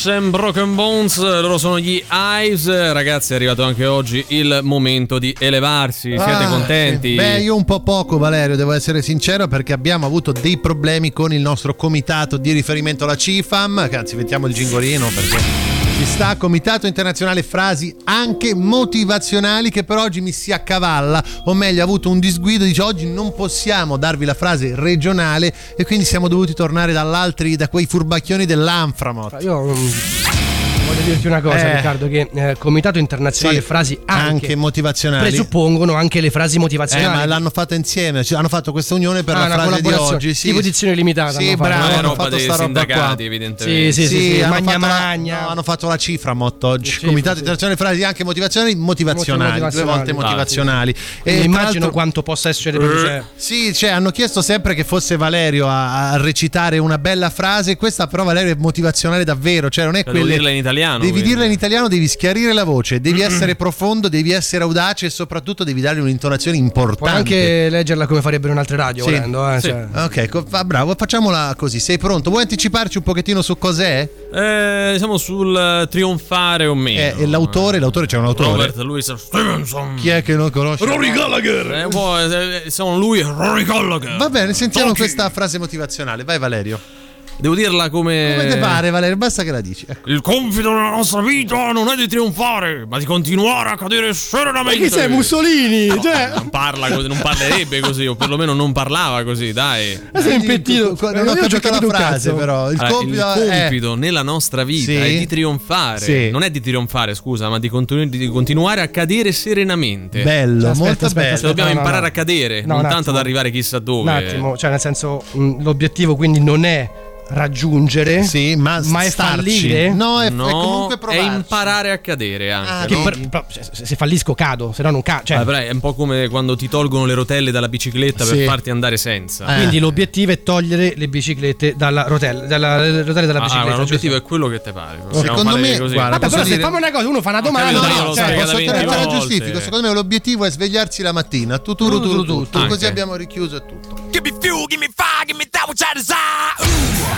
Speaker 3: Touch and Broken Bones, loro sono gli Ives. Ragazzi, è arrivato anche oggi il momento di elevarsi. Siete
Speaker 5: Ah,
Speaker 3: contenti?
Speaker 5: Beh, io un po' poco, Valerio, devo essere sincero, perché abbiamo avuto dei problemi con il nostro comitato di riferimento alla CIFAM. Anzi, mettiamo il gingolino perché. Ci sta Comitato Internazionale Frasi anche motivazionali che per oggi mi si accavalla, o meglio ha avuto un disguido, dice oggi non possiamo darvi la frase regionale e quindi siamo dovuti tornare dall'altri, da quei furbacchioni dell'Anframot.
Speaker 4: Io mm, dirti una cosa,
Speaker 5: Eh.
Speaker 4: Riccardo, che eh, Comitato Internazionale
Speaker 5: Sì,
Speaker 4: Frasi anche,
Speaker 5: anche motivazionali.
Speaker 4: presuppongono anche le frasi
Speaker 5: Eh,
Speaker 4: motivazionali.
Speaker 5: ma l'hanno fatta insieme, cioè, hanno fatto questa unione per
Speaker 4: Ah,
Speaker 5: la frase di oggi. Sì,
Speaker 4: tipo edizione limitata
Speaker 5: Sì,
Speaker 4: hanno fatto.
Speaker 5: bravo, hanno
Speaker 3: roba
Speaker 5: fatto
Speaker 3: dei
Speaker 5: sta roba
Speaker 3: sindacati,
Speaker 5: qua.
Speaker 3: evidentemente.
Speaker 4: Sì, sì, sì,
Speaker 5: hanno,
Speaker 4: magna
Speaker 5: fatto la,
Speaker 4: magna.
Speaker 5: no, hanno fatto la cifra Mot oggi.
Speaker 4: Sì,
Speaker 5: Comitato
Speaker 4: sì.
Speaker 5: internazionale frasi anche motivazionali, motivazionali, due volte motivazionali. E
Speaker 4: immagino
Speaker 5: tra l'altro-
Speaker 4: quanto possa essere cioè,
Speaker 5: Sì, cioè, hanno chiesto sempre che fosse Valerio a, recitare una bella frase. Questa, però, Valerio è motivazionale davvero. Cioè, non è
Speaker 3: Cioè, dirla in italiano,
Speaker 5: Devi
Speaker 3: quindi.
Speaker 5: dirla in italiano, devi schiarire la voce, devi essere profondo, devi essere audace e soprattutto devi dargli un'intonazione importante.
Speaker 4: puoi anche leggerla come farebbero in altre radio
Speaker 5: Sì,
Speaker 4: volendo, eh,
Speaker 5: sì.
Speaker 4: cioè.
Speaker 5: Ok, co- va- bravo, facciamola così. Sei pronto? Vuoi anticiparci un pochettino su cos'è?
Speaker 3: Eh, siamo sul eh, trionfare o meno.
Speaker 5: Eh, e l'autore, l'autore c'è un autore.
Speaker 3: Robert Louis Stevenson.
Speaker 5: Chi è che non conosce?
Speaker 3: Rory Gallagher. Eh, può- eh, sono lui e Rory Gallagher.
Speaker 5: Va bene, sentiamo
Speaker 3: Donkey.
Speaker 5: questa frase motivazionale. Vai Valerio.
Speaker 3: Devo dirla come.
Speaker 5: Come te pare Valerio? Basta che la dici. Ecco.
Speaker 3: Il compito della nostra vita non è di trionfare, ma di continuare a cadere serenamente.
Speaker 4: Ma chi sei Mussolini? Cioè,
Speaker 3: Non parla così, non parlerebbe così, o perlomeno non parlava così, dai.
Speaker 4: Ma sei impettito.
Speaker 5: Non
Speaker 4: Io
Speaker 5: ho
Speaker 4: non ci ho
Speaker 5: capito la
Speaker 4: un
Speaker 5: frase,
Speaker 4: cazzo.
Speaker 5: però. Il
Speaker 3: Allora,
Speaker 5: compito,
Speaker 3: il
Speaker 5: è-
Speaker 3: compito nella nostra vita
Speaker 5: Sì.
Speaker 3: è di trionfare.
Speaker 5: Sì.
Speaker 3: Non è di trionfare, scusa, ma di, continu- di continuare a cadere serenamente.
Speaker 5: Bello,
Speaker 4: Aspetta,
Speaker 5: molto
Speaker 4: aspetta,
Speaker 5: bello.
Speaker 4: aspetta.
Speaker 3: Dobbiamo
Speaker 4: No, no,
Speaker 3: imparare
Speaker 4: no.
Speaker 3: a cadere,
Speaker 4: No,
Speaker 3: non
Speaker 4: un
Speaker 3: tanto
Speaker 4: attimo.
Speaker 3: ad arrivare chissà dove.
Speaker 4: Un attimo, cioè nel senso mh, l'obiettivo quindi non è raggiungere,
Speaker 5: Sì, ma,
Speaker 4: ma è fallire.
Speaker 5: No, è, è
Speaker 3: No,
Speaker 5: comunque
Speaker 3: è
Speaker 5: provarci.
Speaker 3: imparare a cadere anche.
Speaker 5: Ah,
Speaker 4: Che
Speaker 3: no?
Speaker 4: per- però, se, se fallisco cado, se no non cado. Cioè,
Speaker 3: Ah, è un po' come quando ti tolgono le rotelle dalla bicicletta
Speaker 5: Sì.
Speaker 3: per farti andare senza.
Speaker 5: Eh.
Speaker 4: Quindi l'obiettivo è togliere le biciclette dalla rotella, dalla, le rotelle dalla
Speaker 3: Ah,
Speaker 4: bicicletta.
Speaker 3: ma l'obiettivo
Speaker 4: giusto?
Speaker 3: è quello che te pare. Possiamo
Speaker 5: Secondo me,
Speaker 3: così.
Speaker 5: guarda,
Speaker 4: Vabbè, però se
Speaker 5: dire-
Speaker 4: fammi una cosa, uno fa una domanda.
Speaker 3: capito,
Speaker 5: No, no, cioè, posso te
Speaker 3: 20
Speaker 5: te la
Speaker 3: volte.
Speaker 5: giustifico. Secondo me l'obiettivo è svegliarsi la mattina. Tu, tu, tu, tu. Così abbiamo richiuso e tutto.
Speaker 2: Give me fuel, give me fire, give me that which I desire.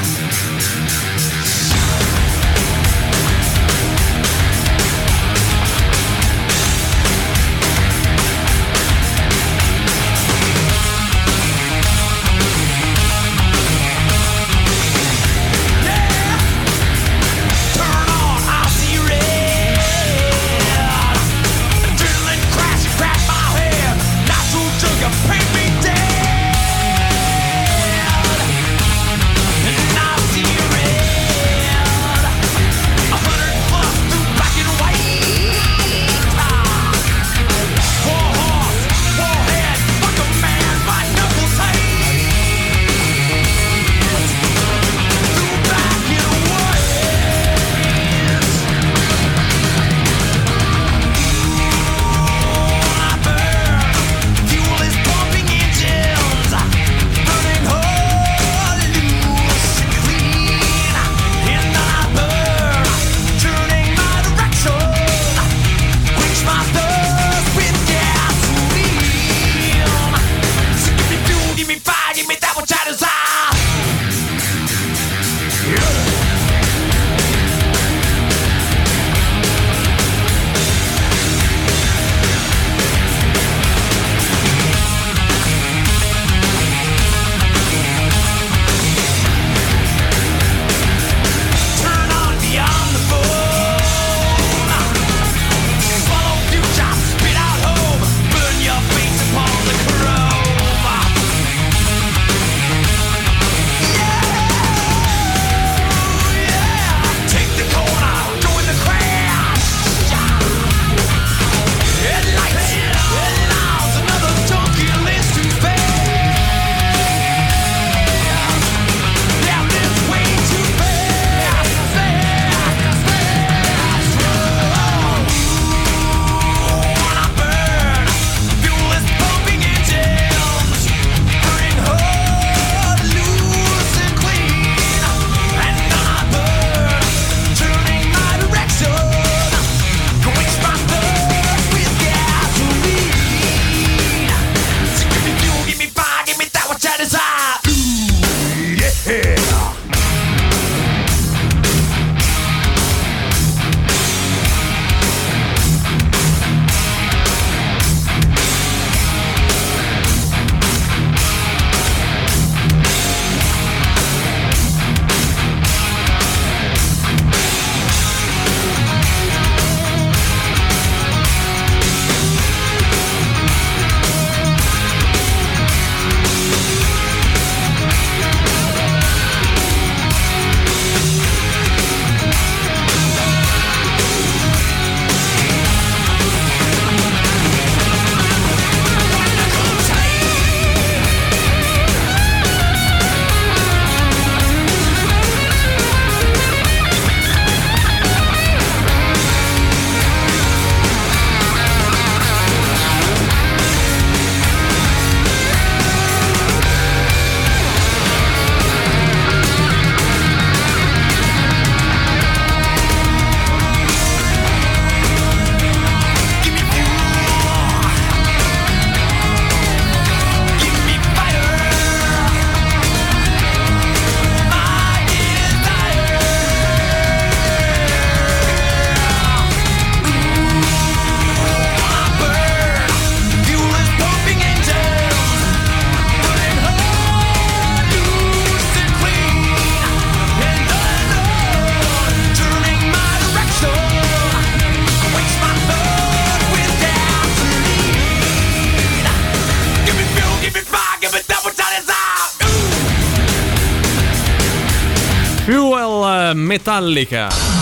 Speaker 3: Metallica.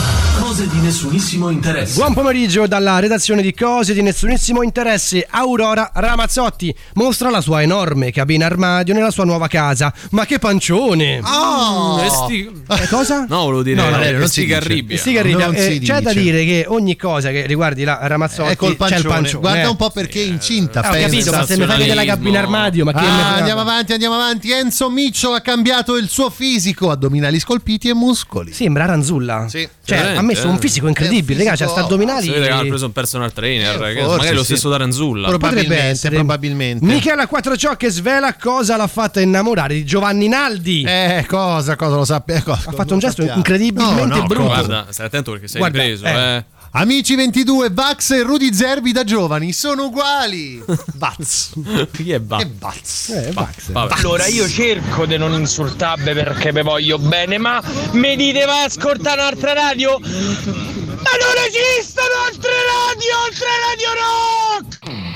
Speaker 7: Nessunissimo interesse.
Speaker 4: Buon pomeriggio dalla redazione di Cose di nessunissimo interesse. Aurora Ramazzotti mostra la sua enorme cabina armadio nella sua nuova casa. Ma che pancione!
Speaker 5: Oh!
Speaker 3: Eh, sti-
Speaker 4: Eh, cosa? [LAUGHS]
Speaker 3: No, volevo dire
Speaker 4: No, no,
Speaker 3: eh,
Speaker 5: non si dice.
Speaker 3: Stigarribbia.
Speaker 4: Sì, Garriga,
Speaker 5: Non
Speaker 4: eh,
Speaker 5: si
Speaker 4: c'è da dire che ogni cosa che riguardi la Ramazzotti
Speaker 5: È col
Speaker 4: c'è il
Speaker 5: pancione.
Speaker 4: pancione.
Speaker 5: Guarda
Speaker 4: eh.
Speaker 5: un po' perché è incinta.
Speaker 4: Eh, ho capito, ma se mi fai vedere la cabina armadio, ma che
Speaker 5: Ah, andiamo avanti, andiamo avanti. Enzo Miccio ha cambiato il suo fisico, addominali scolpiti e muscoli.
Speaker 4: Sembra Ranzulla.
Speaker 5: Sì.
Speaker 4: Cioè, ha messo un fisico incredibile, raga, c'ha sta addominali.
Speaker 3: Si vede che ha preso un personal trainer,
Speaker 5: Eh,
Speaker 3: che
Speaker 5: forse
Speaker 3: magari lo
Speaker 5: sì.
Speaker 3: stesso da Ranzulla.
Speaker 4: Potrebbe essere.
Speaker 5: probabilmente.
Speaker 4: Michela Quattrociocche svela cosa l'ha fatta innamorare di Giovanni Naldi.
Speaker 5: Eh, cosa, cosa lo sappiamo?
Speaker 4: ha fatto un gesto incredibilmente
Speaker 5: No, no,
Speaker 4: brutto.
Speaker 3: Guarda, stai attento perché sei
Speaker 4: Guarda,
Speaker 3: ripreso,
Speaker 4: eh.
Speaker 3: eh.
Speaker 5: Amici 22, Vax e Rudy Zerbi da giovani sono uguali. [LAUGHS] Vaz.
Speaker 3: Chi è Bax?
Speaker 5: Che Vaz.
Speaker 4: Eh, Vax.
Speaker 17: Allora io cerco di non insultarvi perché vi voglio bene, ma mi dite vai a ascoltare un'altra radio? Ma non esistono altre radio oltre Radio Rock!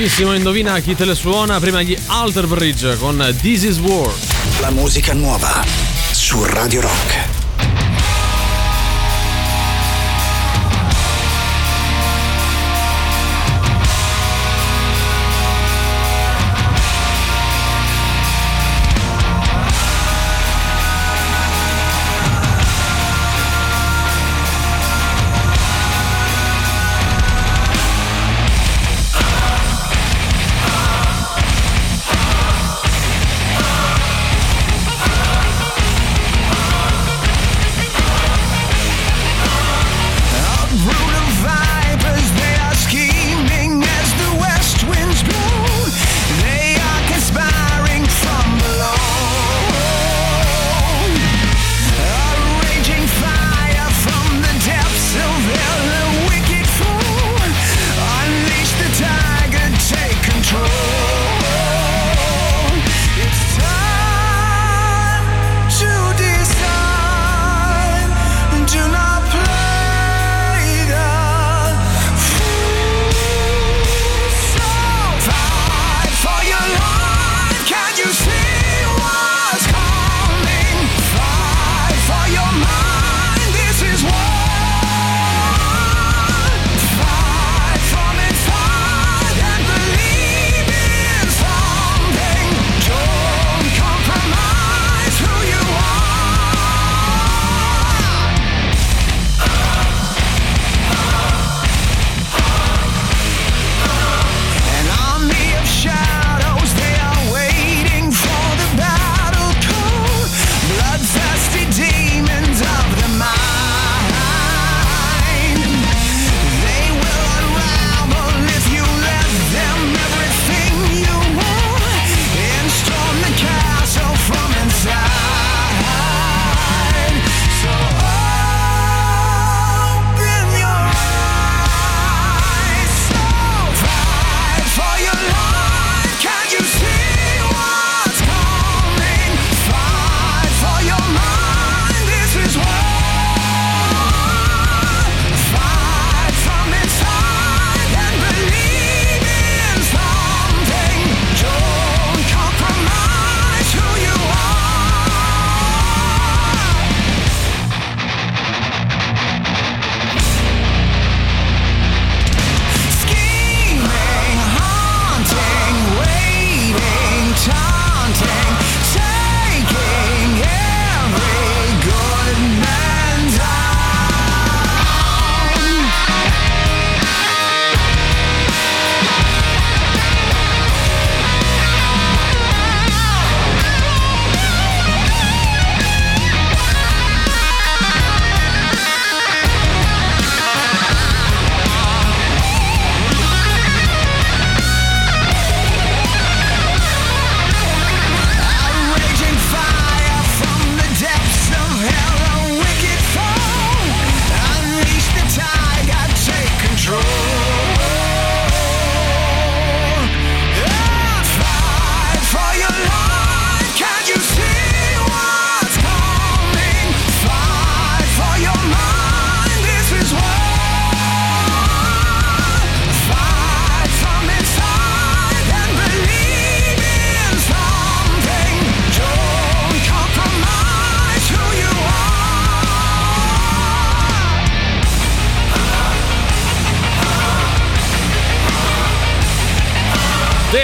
Speaker 3: Pochissimo indovina chi te le suona prima gli Alter Bridge con This Is War.
Speaker 1: La musica nuova su Radio Rock.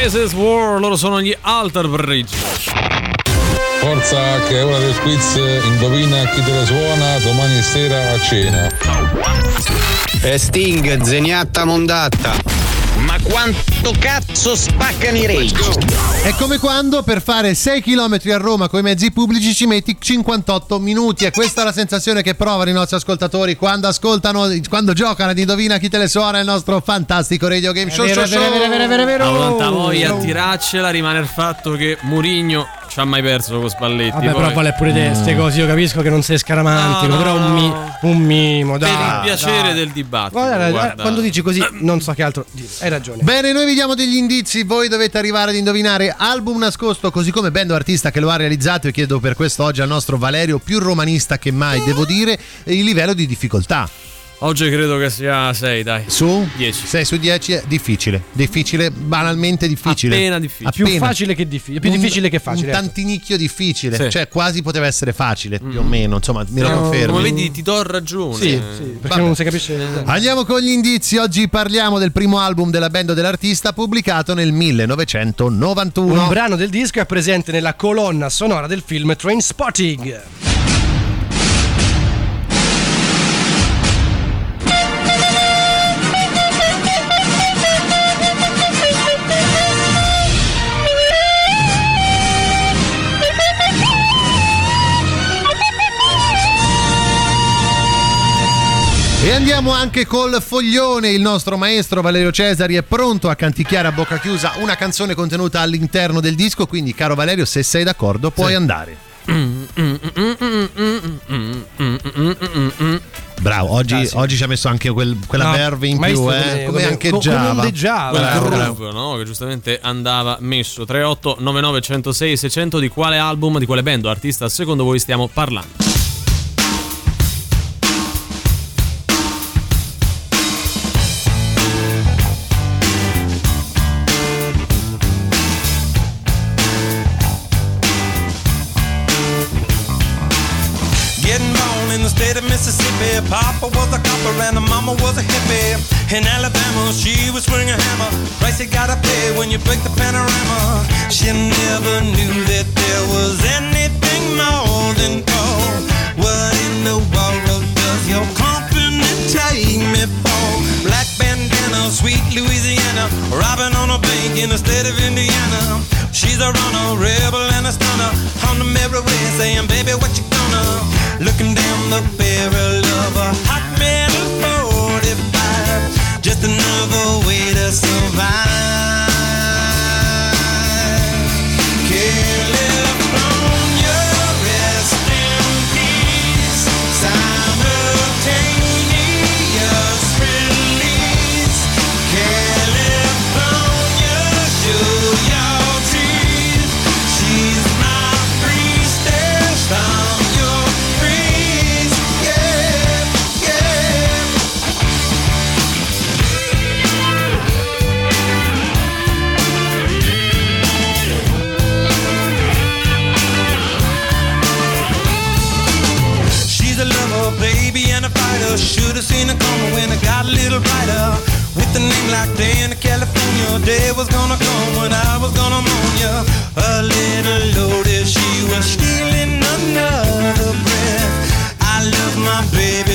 Speaker 3: This is War, loro sono gli Alter Bridge.
Speaker 20: Forza che è ora del quiz, indovina chi te la suona domani sera a cena.
Speaker 21: E Sting, zeniatta mondatta. Ma quanto cazzo spaccano i rage?
Speaker 5: È come quando per fare 6 km a Roma con i mezzi pubblici ci metti 58 minuti e questa è la sensazione che provano i nostri ascoltatori quando ascoltano, quando giocano ad Indovina chi te le suona il nostro fantastico radio game show.
Speaker 4: vero,
Speaker 5: show,
Speaker 4: è vero,
Speaker 5: show.
Speaker 4: è vero, è vero, è vero.
Speaker 3: Ha tanta voglia a tirarcela, rimane il fatto che Murigno ci ha mai perso con Spalletti.
Speaker 4: Vabbè,
Speaker 3: poi-
Speaker 4: però vale pure te, ste cose. Io capisco che non sei scaramantico,
Speaker 3: No, no,
Speaker 4: però un, mi- un mimo, dai.
Speaker 3: Per il piacere
Speaker 4: dai.
Speaker 3: del dibattito.
Speaker 4: Guarda,
Speaker 3: guarda.
Speaker 4: quando dici così, non so che altro dire. Hai ragione.
Speaker 5: Bene, noi vi diamo degli indizi, voi dovete arrivare ad indovinare album nascosto, così come band o artista che lo ha realizzato e chiedo per questo oggi al nostro Valerio, più romanista che mai, devo dire, il livello di difficoltà.
Speaker 3: Oggi credo che sia 6, dai.
Speaker 5: Su
Speaker 3: 10.
Speaker 5: 6 su 10 è difficile, difficile, banalmente difficile.
Speaker 3: Appena difficile.
Speaker 4: Più facile che difficile, più
Speaker 5: Un-
Speaker 4: difficile che facile.
Speaker 5: Un
Speaker 4: ecco.
Speaker 5: tantinicchio difficile,
Speaker 3: Sì.
Speaker 5: cioè quasi poteva essere facile, più o meno, insomma, me lo
Speaker 3: No,
Speaker 5: confermi.
Speaker 3: Come vedi, ti do ragione.
Speaker 4: Sì, sì, perché
Speaker 5: Vabbè.
Speaker 4: non si capisce.
Speaker 5: Andiamo con gli indizi. Oggi parliamo del primo album della band dell'artista pubblicato nel 1991.
Speaker 4: Un brano del disco è presente nella colonna sonora del film Train Spotting.
Speaker 5: E andiamo anche col foglione. Il nostro maestro Valerio Cesari è pronto a canticchiare a bocca chiusa una canzone contenuta all'interno del disco. Quindi, caro Valerio, se sei d'accordo, puoi andare. Bravo, oggi,
Speaker 3: Ah, sì.
Speaker 5: oggi ci ha messo anche quel- quella
Speaker 3: No,
Speaker 5: verve in più, eh,
Speaker 3: come-
Speaker 5: come,
Speaker 3: come-
Speaker 5: anche
Speaker 3: co- come
Speaker 5: Java. Bravo, bravo.
Speaker 3: groove, no? Che giustamente andava messo. 38 99 106 600 di quale album, di quale band o artista secondo voi stiamo parlando?
Speaker 2: Papa was a copper and the mama was a hippie. In Alabama, she was swinging a hammer. Price you gotta pay when you break the panorama. She never knew that there was anything more than gold. What in the world does your company take me for? Black bandana, sweet Louisiana. Robbing on a bank in the state of Indiana. She's a runner, rebel and a stunner. On the merry way saying, baby, what you gonna? Looking down the barrel coração vai. Seen her coming when it got a little brighter. With a name like Dan California, day was gonna come when I was gonna mourn ya. A little loaded, she was stealing another breath. I love my baby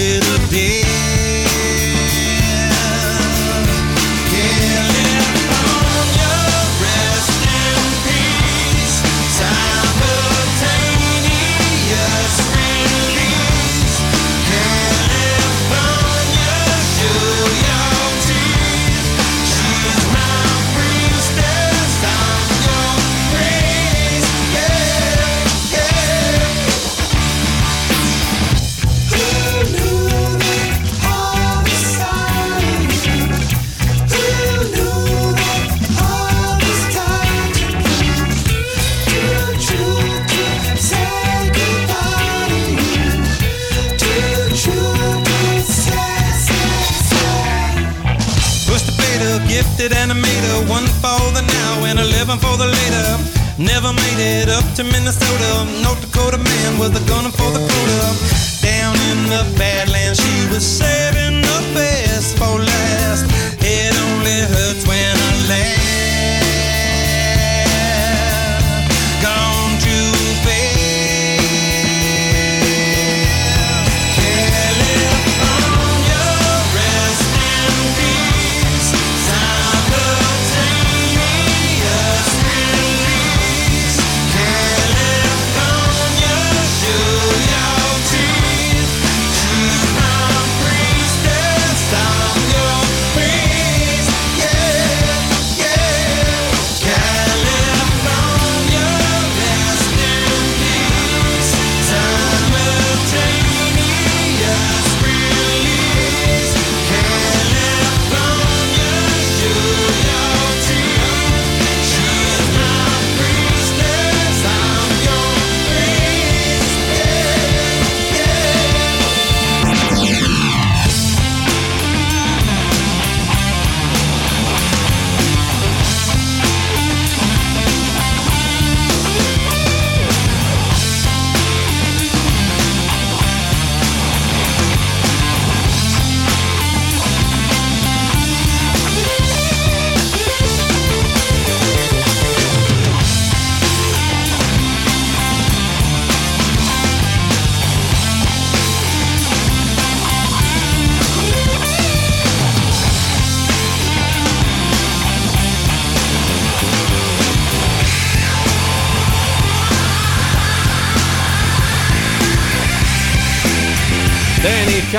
Speaker 2: one for the now and eleven for the later. Never made it up to Minnesota. North Dakota man was a gunner for the quota. Down in the Badlands, she was saving the best for last. It only hurts when I laugh.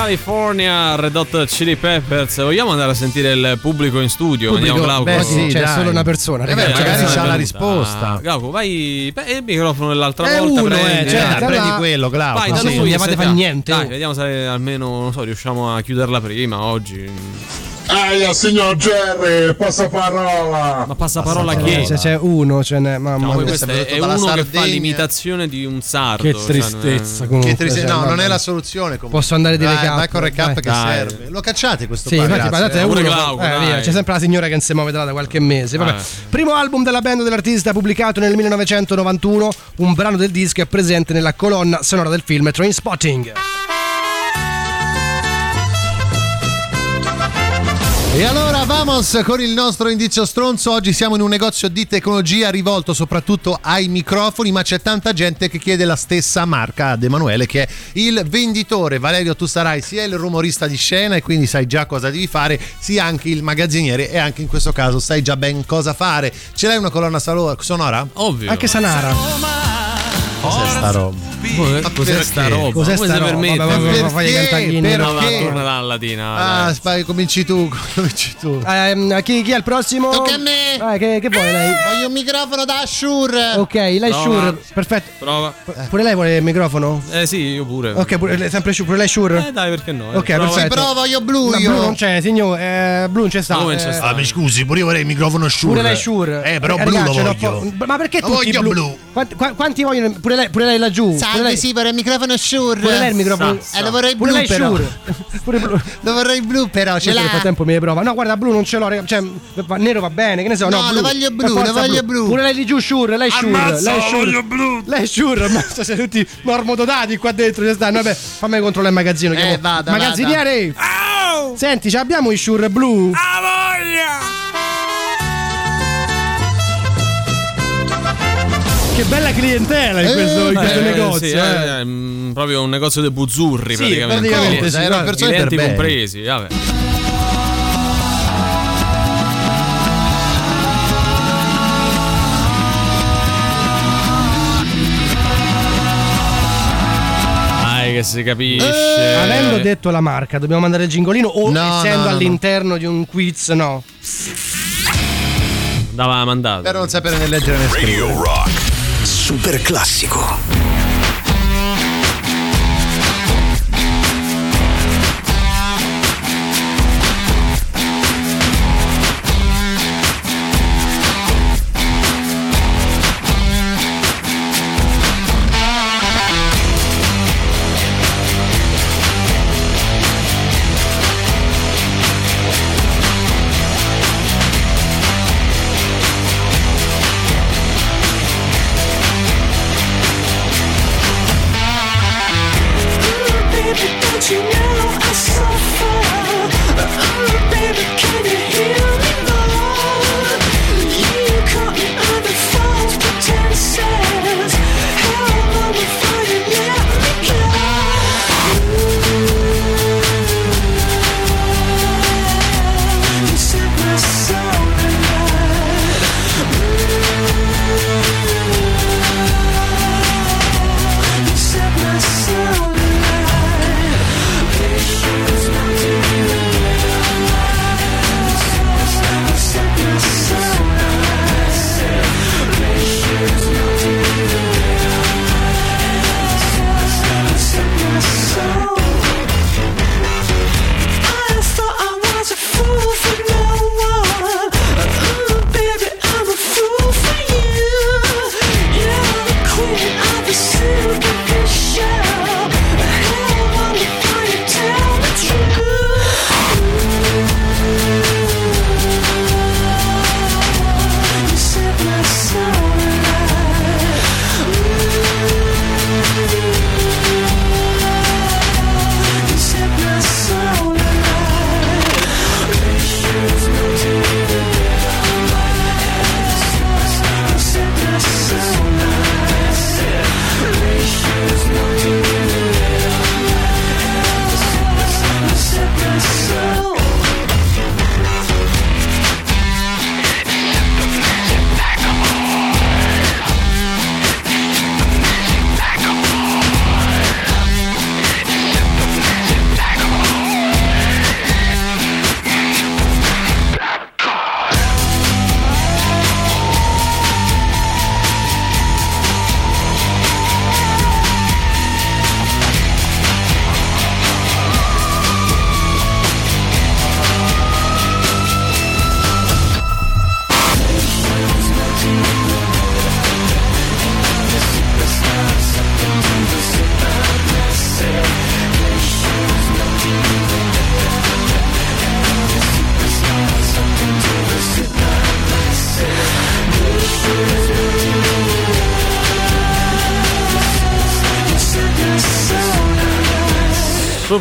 Speaker 3: California, Red Hot Chili Peppers. Vogliamo andare a sentire il pubblico in studio?
Speaker 4: Pubblico?
Speaker 3: Andiamo, Glauco.
Speaker 4: Beh, sì, c'è solo una persona,
Speaker 3: Eh beh,
Speaker 4: Magari c'ha la
Speaker 12: risposta.
Speaker 3: Ah, Glauco, vai. beh, il microfono dell'altra
Speaker 4: È
Speaker 3: volta.
Speaker 4: uno, eh,
Speaker 3: prendi,
Speaker 4: cioè,
Speaker 3: dai.
Speaker 4: da
Speaker 12: prendi quello, Glauco.
Speaker 3: Vai,
Speaker 12: sì.
Speaker 4: non gli fate
Speaker 3: sentiamo.
Speaker 4: fa niente,
Speaker 3: Dai, vediamo se almeno non so, riusciamo a chiuderla prima oggi.
Speaker 22: Aia, signor Jerry, passaparola.
Speaker 3: Ma passaparola chi?
Speaker 4: Eh, Se c'è uno, ce n'è. Mamma mia.
Speaker 3: è, è uno che fa l'imitazione di un sardo.
Speaker 4: Che
Speaker 3: cioè,
Speaker 4: tristezza comunque.
Speaker 5: Che triste,
Speaker 4: cioè,
Speaker 5: no, non è la soluzione. Comunque.
Speaker 4: Posso andare di recap?
Speaker 5: Il recap che
Speaker 3: Dai.
Speaker 5: serve. Lo cacciate questo
Speaker 4: Sì, infatti,
Speaker 5: grazie.
Speaker 4: guardate, è
Speaker 3: Pure
Speaker 4: uno.
Speaker 3: Glauco,
Speaker 4: eh, via, c'è sempre la signora che non si muove da qualche mese. Vabbè.
Speaker 3: Eh.
Speaker 4: Primo album della band dell'artista pubblicato nel 1991. Un brano del disco è presente nella colonna sonora del film Trainspotting.
Speaker 5: E allora vamos con il nostro indizio stronzo. Oggi siamo in un negozio di tecnologia rivolto soprattutto ai microfoni, ma c'è tanta gente che chiede la stessa marca ad Emanuele che è il venditore. Valerio, tu sarai sia il rumorista di scena e quindi sai già cosa devi fare, sia anche il magazziniere e anche in questo caso sai già ben cosa fare. Ce l'hai una colonna sonora?
Speaker 3: Ovvio.
Speaker 4: Anche Sanara.
Speaker 5: Cos'è sta roba?
Speaker 3: Cos'è,
Speaker 5: perché?
Speaker 3: sta roba?
Speaker 4: Cos'è
Speaker 3: Come
Speaker 4: sta
Speaker 3: si
Speaker 4: roba?
Speaker 3: permette?
Speaker 4: Vabbè, vabbè,
Speaker 5: Perché?
Speaker 4: fai i cantaghini.
Speaker 5: Perché?
Speaker 3: No,
Speaker 5: Perché?
Speaker 3: torna là Latina.
Speaker 5: Ah,
Speaker 3: dai.
Speaker 5: cominci tu, [LAUGHS] cominci tu.
Speaker 4: Ehm, chi, chi è il prossimo?
Speaker 5: Tocca a me.
Speaker 4: Eh, che, che vuole lei?
Speaker 5: Voglio un microfono da Shure.
Speaker 4: Ok, lei. Shure. Perfetto.
Speaker 3: Prova.
Speaker 4: Pure lei vuole il microfono?
Speaker 3: Eh sì, io pure.
Speaker 4: Ok, pure, lei- sempre Shure. Pure lei Shure?
Speaker 3: Eh dai, perché no? eh.
Speaker 4: Ok,
Speaker 3: Prova.
Speaker 4: perfetto.
Speaker 5: Però voglio blu
Speaker 4: No,
Speaker 5: io.
Speaker 4: blu non c'è, signor. Eh, blu non c'è sta.
Speaker 3: Come c'è
Speaker 4: eh,
Speaker 3: sta?
Speaker 12: Ah, mi scusi, pure io vorrei il microfono Shure.
Speaker 4: Pure lei Shure.
Speaker 12: Eh, però
Speaker 4: Eh,
Speaker 12: blu lo voglio.
Speaker 4: Ma perché
Speaker 5: Lo
Speaker 4: tutti
Speaker 5: voglio
Speaker 4: blu?
Speaker 5: blu.
Speaker 4: Quanti, qua- quanti vogliono? Pure lei, pure lei laggiù.
Speaker 5: Salve,
Speaker 4: lei,
Speaker 5: sì, vorrei il microfono Shure.
Speaker 4: pure lei il microfono.
Speaker 3: Sa,
Speaker 5: Eh, lo vorrei
Speaker 4: Pure
Speaker 5: blu
Speaker 4: lei
Speaker 5: però.
Speaker 4: Shure. [LAUGHS] Pure blu.
Speaker 5: Lo vorrei blu però, ce
Speaker 4: Questo nel frattempo mi prova. No, guarda, blu non ce l'ho, raga. Cioè, nero va bene, che ne so. No,
Speaker 5: No,
Speaker 4: blu.
Speaker 5: lo voglio blu, lo voglio blu.
Speaker 4: Pure lei di giù, Shure, lei Shure.
Speaker 12: Ammazza,
Speaker 4: lei
Speaker 12: lo
Speaker 4: Shure.
Speaker 12: voglio blu.
Speaker 4: Lei Shure, ammazza, siete tutti normodotati qua dentro. Ci stanno. Vabbè, fammi controllare il magazzino. chiamo-
Speaker 5: Eh, vada,
Speaker 4: Magazziniere! Senti, ce abbiamo i Shure blu? Che bella clientela in
Speaker 5: Eh,
Speaker 4: questo, in
Speaker 5: beh,
Speaker 4: questo
Speaker 3: Eh,
Speaker 4: negozio.
Speaker 3: sì,
Speaker 4: eh.
Speaker 3: eh, mm, proprio un negozio dei buzzurri
Speaker 4: Sì,
Speaker 3: praticamente.
Speaker 4: praticamente
Speaker 3: Clienti-
Speaker 4: sì,
Speaker 5: erano persone per
Speaker 3: compresi, vabbè. Dai che si capisce.
Speaker 4: Avendo detto la marca, dobbiamo mandare il gingolino o
Speaker 5: No,
Speaker 4: essendo
Speaker 5: no, no,
Speaker 4: all'interno di un quiz? No.
Speaker 3: Andava mandato.
Speaker 5: Per non sapere né leggere né scrivere.
Speaker 23: Radio Rock.
Speaker 1: Super classico.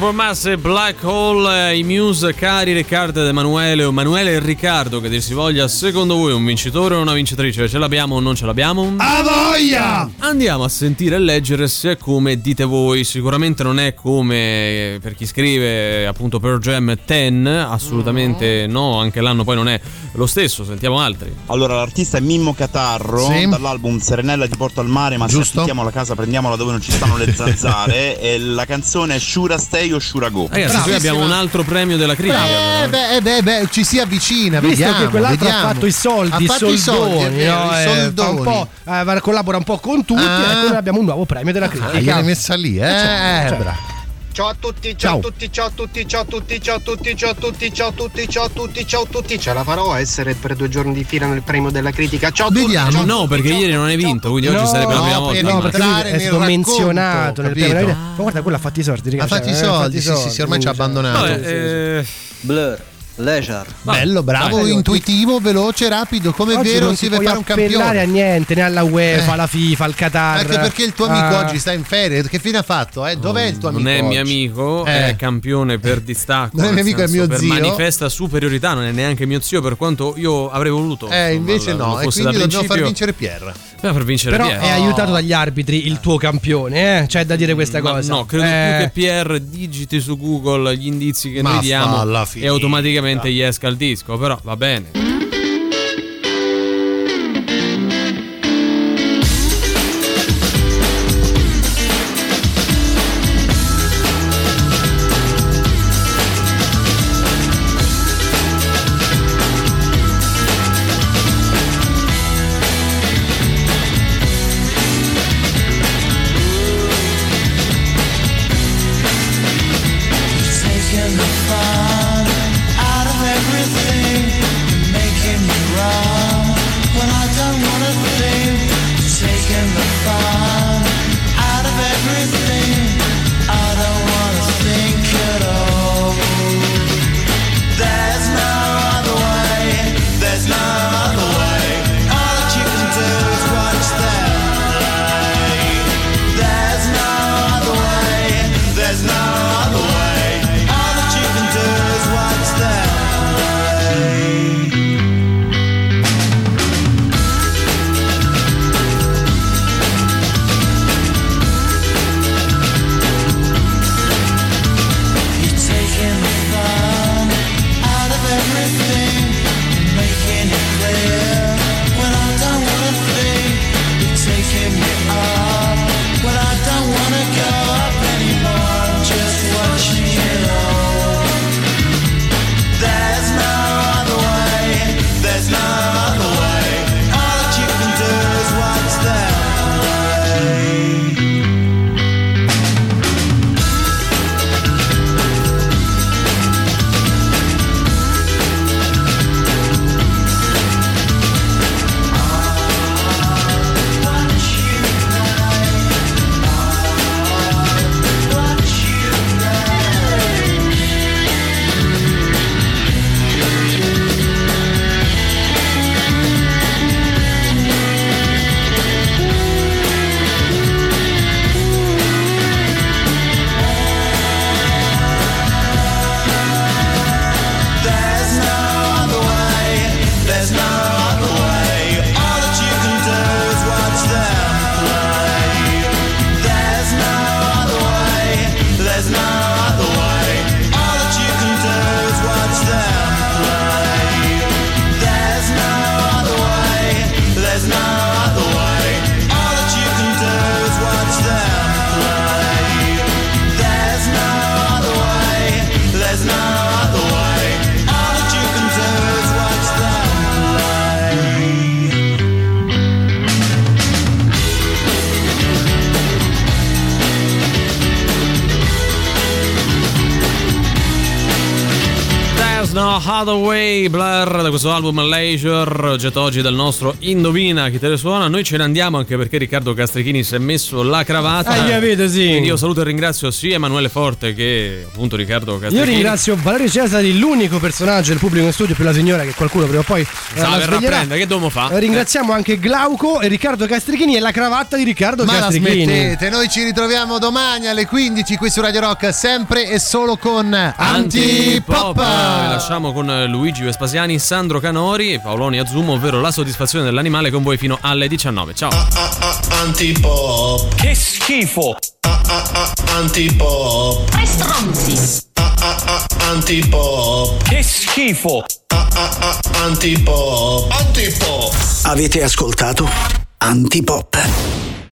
Speaker 3: Supermassive Black Hole, eh, i Muse, cari Riccardo ed Emanuele, o Emanuele e Riccardo, che dir si voglia, secondo voi un vincitore o una vincitrice? Ce l'abbiamo o non ce l'abbiamo?
Speaker 5: A voglia!
Speaker 3: Andiamo a sentire e leggere se è come dite voi. Sicuramente non è come eh, per chi scrive appunto per Jam 10, assolutamente no, anche l'anno poi non è lo stesso, sentiamo altri.
Speaker 24: Allora, l'artista è Mimmo Catarro
Speaker 3: Sì.
Speaker 24: dall'album Serenella ti porto al mare, ma
Speaker 5: Giusto.
Speaker 24: se affittiamo la casa prendiamola dove non ci stanno le [LAUGHS] zanzare. e la canzone è Shura Stay o Shura Go.
Speaker 3: Ragazzi, qui abbiamo un altro premio della critica.
Speaker 5: Eh beh, eh beh, beh, ci si avvicina,
Speaker 4: Visto
Speaker 5: vediamo.
Speaker 4: che quell'altro
Speaker 5: vediamo.
Speaker 4: ha fatto i soldi,
Speaker 5: ha
Speaker 4: i
Speaker 5: fatto i
Speaker 4: soldoni,
Speaker 5: soldi, è vero, i
Speaker 4: Eh,
Speaker 5: soldoni.
Speaker 4: un po', eh, collabora un po' con tutti,
Speaker 5: Ah.
Speaker 4: ecco noi abbiamo un nuovo premio della critica.
Speaker 5: Ah, gliel'hai messa lì, eh? Eh, bravo.
Speaker 14: Ciao a tutti,
Speaker 5: Ciao.
Speaker 14: ciao, a tutti, ciao a tutti, ciao a tutti, ciao a tutti, ciao a tutti, ciao a tutti, ciao a tutti, ciao a tutti. Ce la farò a essere per due giorni di fila nel premio della critica. Ciao a tutti. ciao a tutti,
Speaker 3: No, perché ieri non hai vinto, quindi oggi sarebbe la prima volta.
Speaker 4: No, perché è stato menzionato nel premio. Ma guarda, quello ha fatto i soldi,
Speaker 5: Ha fatto i
Speaker 4: eh,
Speaker 5: soldi, sì, sì, ormai ci ha abbandonato.
Speaker 3: Eh,
Speaker 18: Blur, Leisure.
Speaker 5: Bello, bravo,
Speaker 4: Dai.
Speaker 5: intuitivo, veloce, rapido, come è
Speaker 4: Oggi
Speaker 5: vero,
Speaker 4: non
Speaker 5: si
Speaker 4: ti
Speaker 5: deve fare un campione.
Speaker 4: a niente, né alla UEFA,
Speaker 5: Eh.
Speaker 4: alla FIFA, al Qatar.
Speaker 5: Anche perché il tuo amico
Speaker 4: Ah.
Speaker 5: oggi sta in ferie, che fine ha fatto? Eh? Dov'è il tuo amico?
Speaker 3: Non è mio
Speaker 5: oggi?
Speaker 3: amico,
Speaker 5: Eh.
Speaker 3: è campione per distacco.
Speaker 5: Non è mio amico, è
Speaker 3: senso,
Speaker 5: mio
Speaker 3: per
Speaker 5: zio.
Speaker 3: manifesta superiorità, non è neanche mio zio, per quanto io avrei voluto.
Speaker 5: Eh,
Speaker 3: insomma,
Speaker 5: invece no, e quindi dobbiamo far vincere Pierre.
Speaker 3: Dobbiamo far vincere
Speaker 4: Però
Speaker 3: Pierre.
Speaker 4: è aiutato dagli arbitri il tuo campione, eh? C'è da dire questa
Speaker 3: Ma
Speaker 4: cosa.
Speaker 3: No, credo
Speaker 4: Eh,
Speaker 3: più che Pierre digiti su Google gli indizi che
Speaker 5: Ma
Speaker 3: noi diamo e
Speaker 5: finita.
Speaker 3: Automaticamente gli esca il disco, però va bene. Blur da questo album Leisure, oggetto oggi del nostro Indovina chi te le suona. Noi ce ne andiamo anche perché Riccardo Castrichini si è messo la cravatta.
Speaker 4: Ah, capito, sì.
Speaker 3: Quindi io saluto e ringrazio sia Emanuele Forte che appunto Riccardo
Speaker 4: Io
Speaker 3: Castrichini.
Speaker 4: ringrazio Valerio Cesari, l'unico personaggio del pubblico in studio più la signora che qualcuno prima o poi eh, la
Speaker 3: verrà a prendere, che dobbiamo fare?
Speaker 4: Eh, Ringraziamo anche Glauco e Riccardo Castrichini e la cravatta di Riccardo
Speaker 5: Ma la
Speaker 4: Castrichini.
Speaker 5: smettete, noi ci ritroviamo domani alle 15 qui su Radio Rock, sempre e solo con
Speaker 3: Antipop!
Speaker 5: Antipop.
Speaker 3: lasciamo con eh, Luigi Vespasiani, Sandro Canori e Paoloni Azzumo, ovvero la soddisfazione dell'animale con voi fino alle 19. Ciao!
Speaker 2: Antipop. Che schifo. Antipop.
Speaker 25: Tre stronzi.
Speaker 2: Antipop. Che schifo. Antipop. Antipop.
Speaker 1: Avete ascoltato Antipop.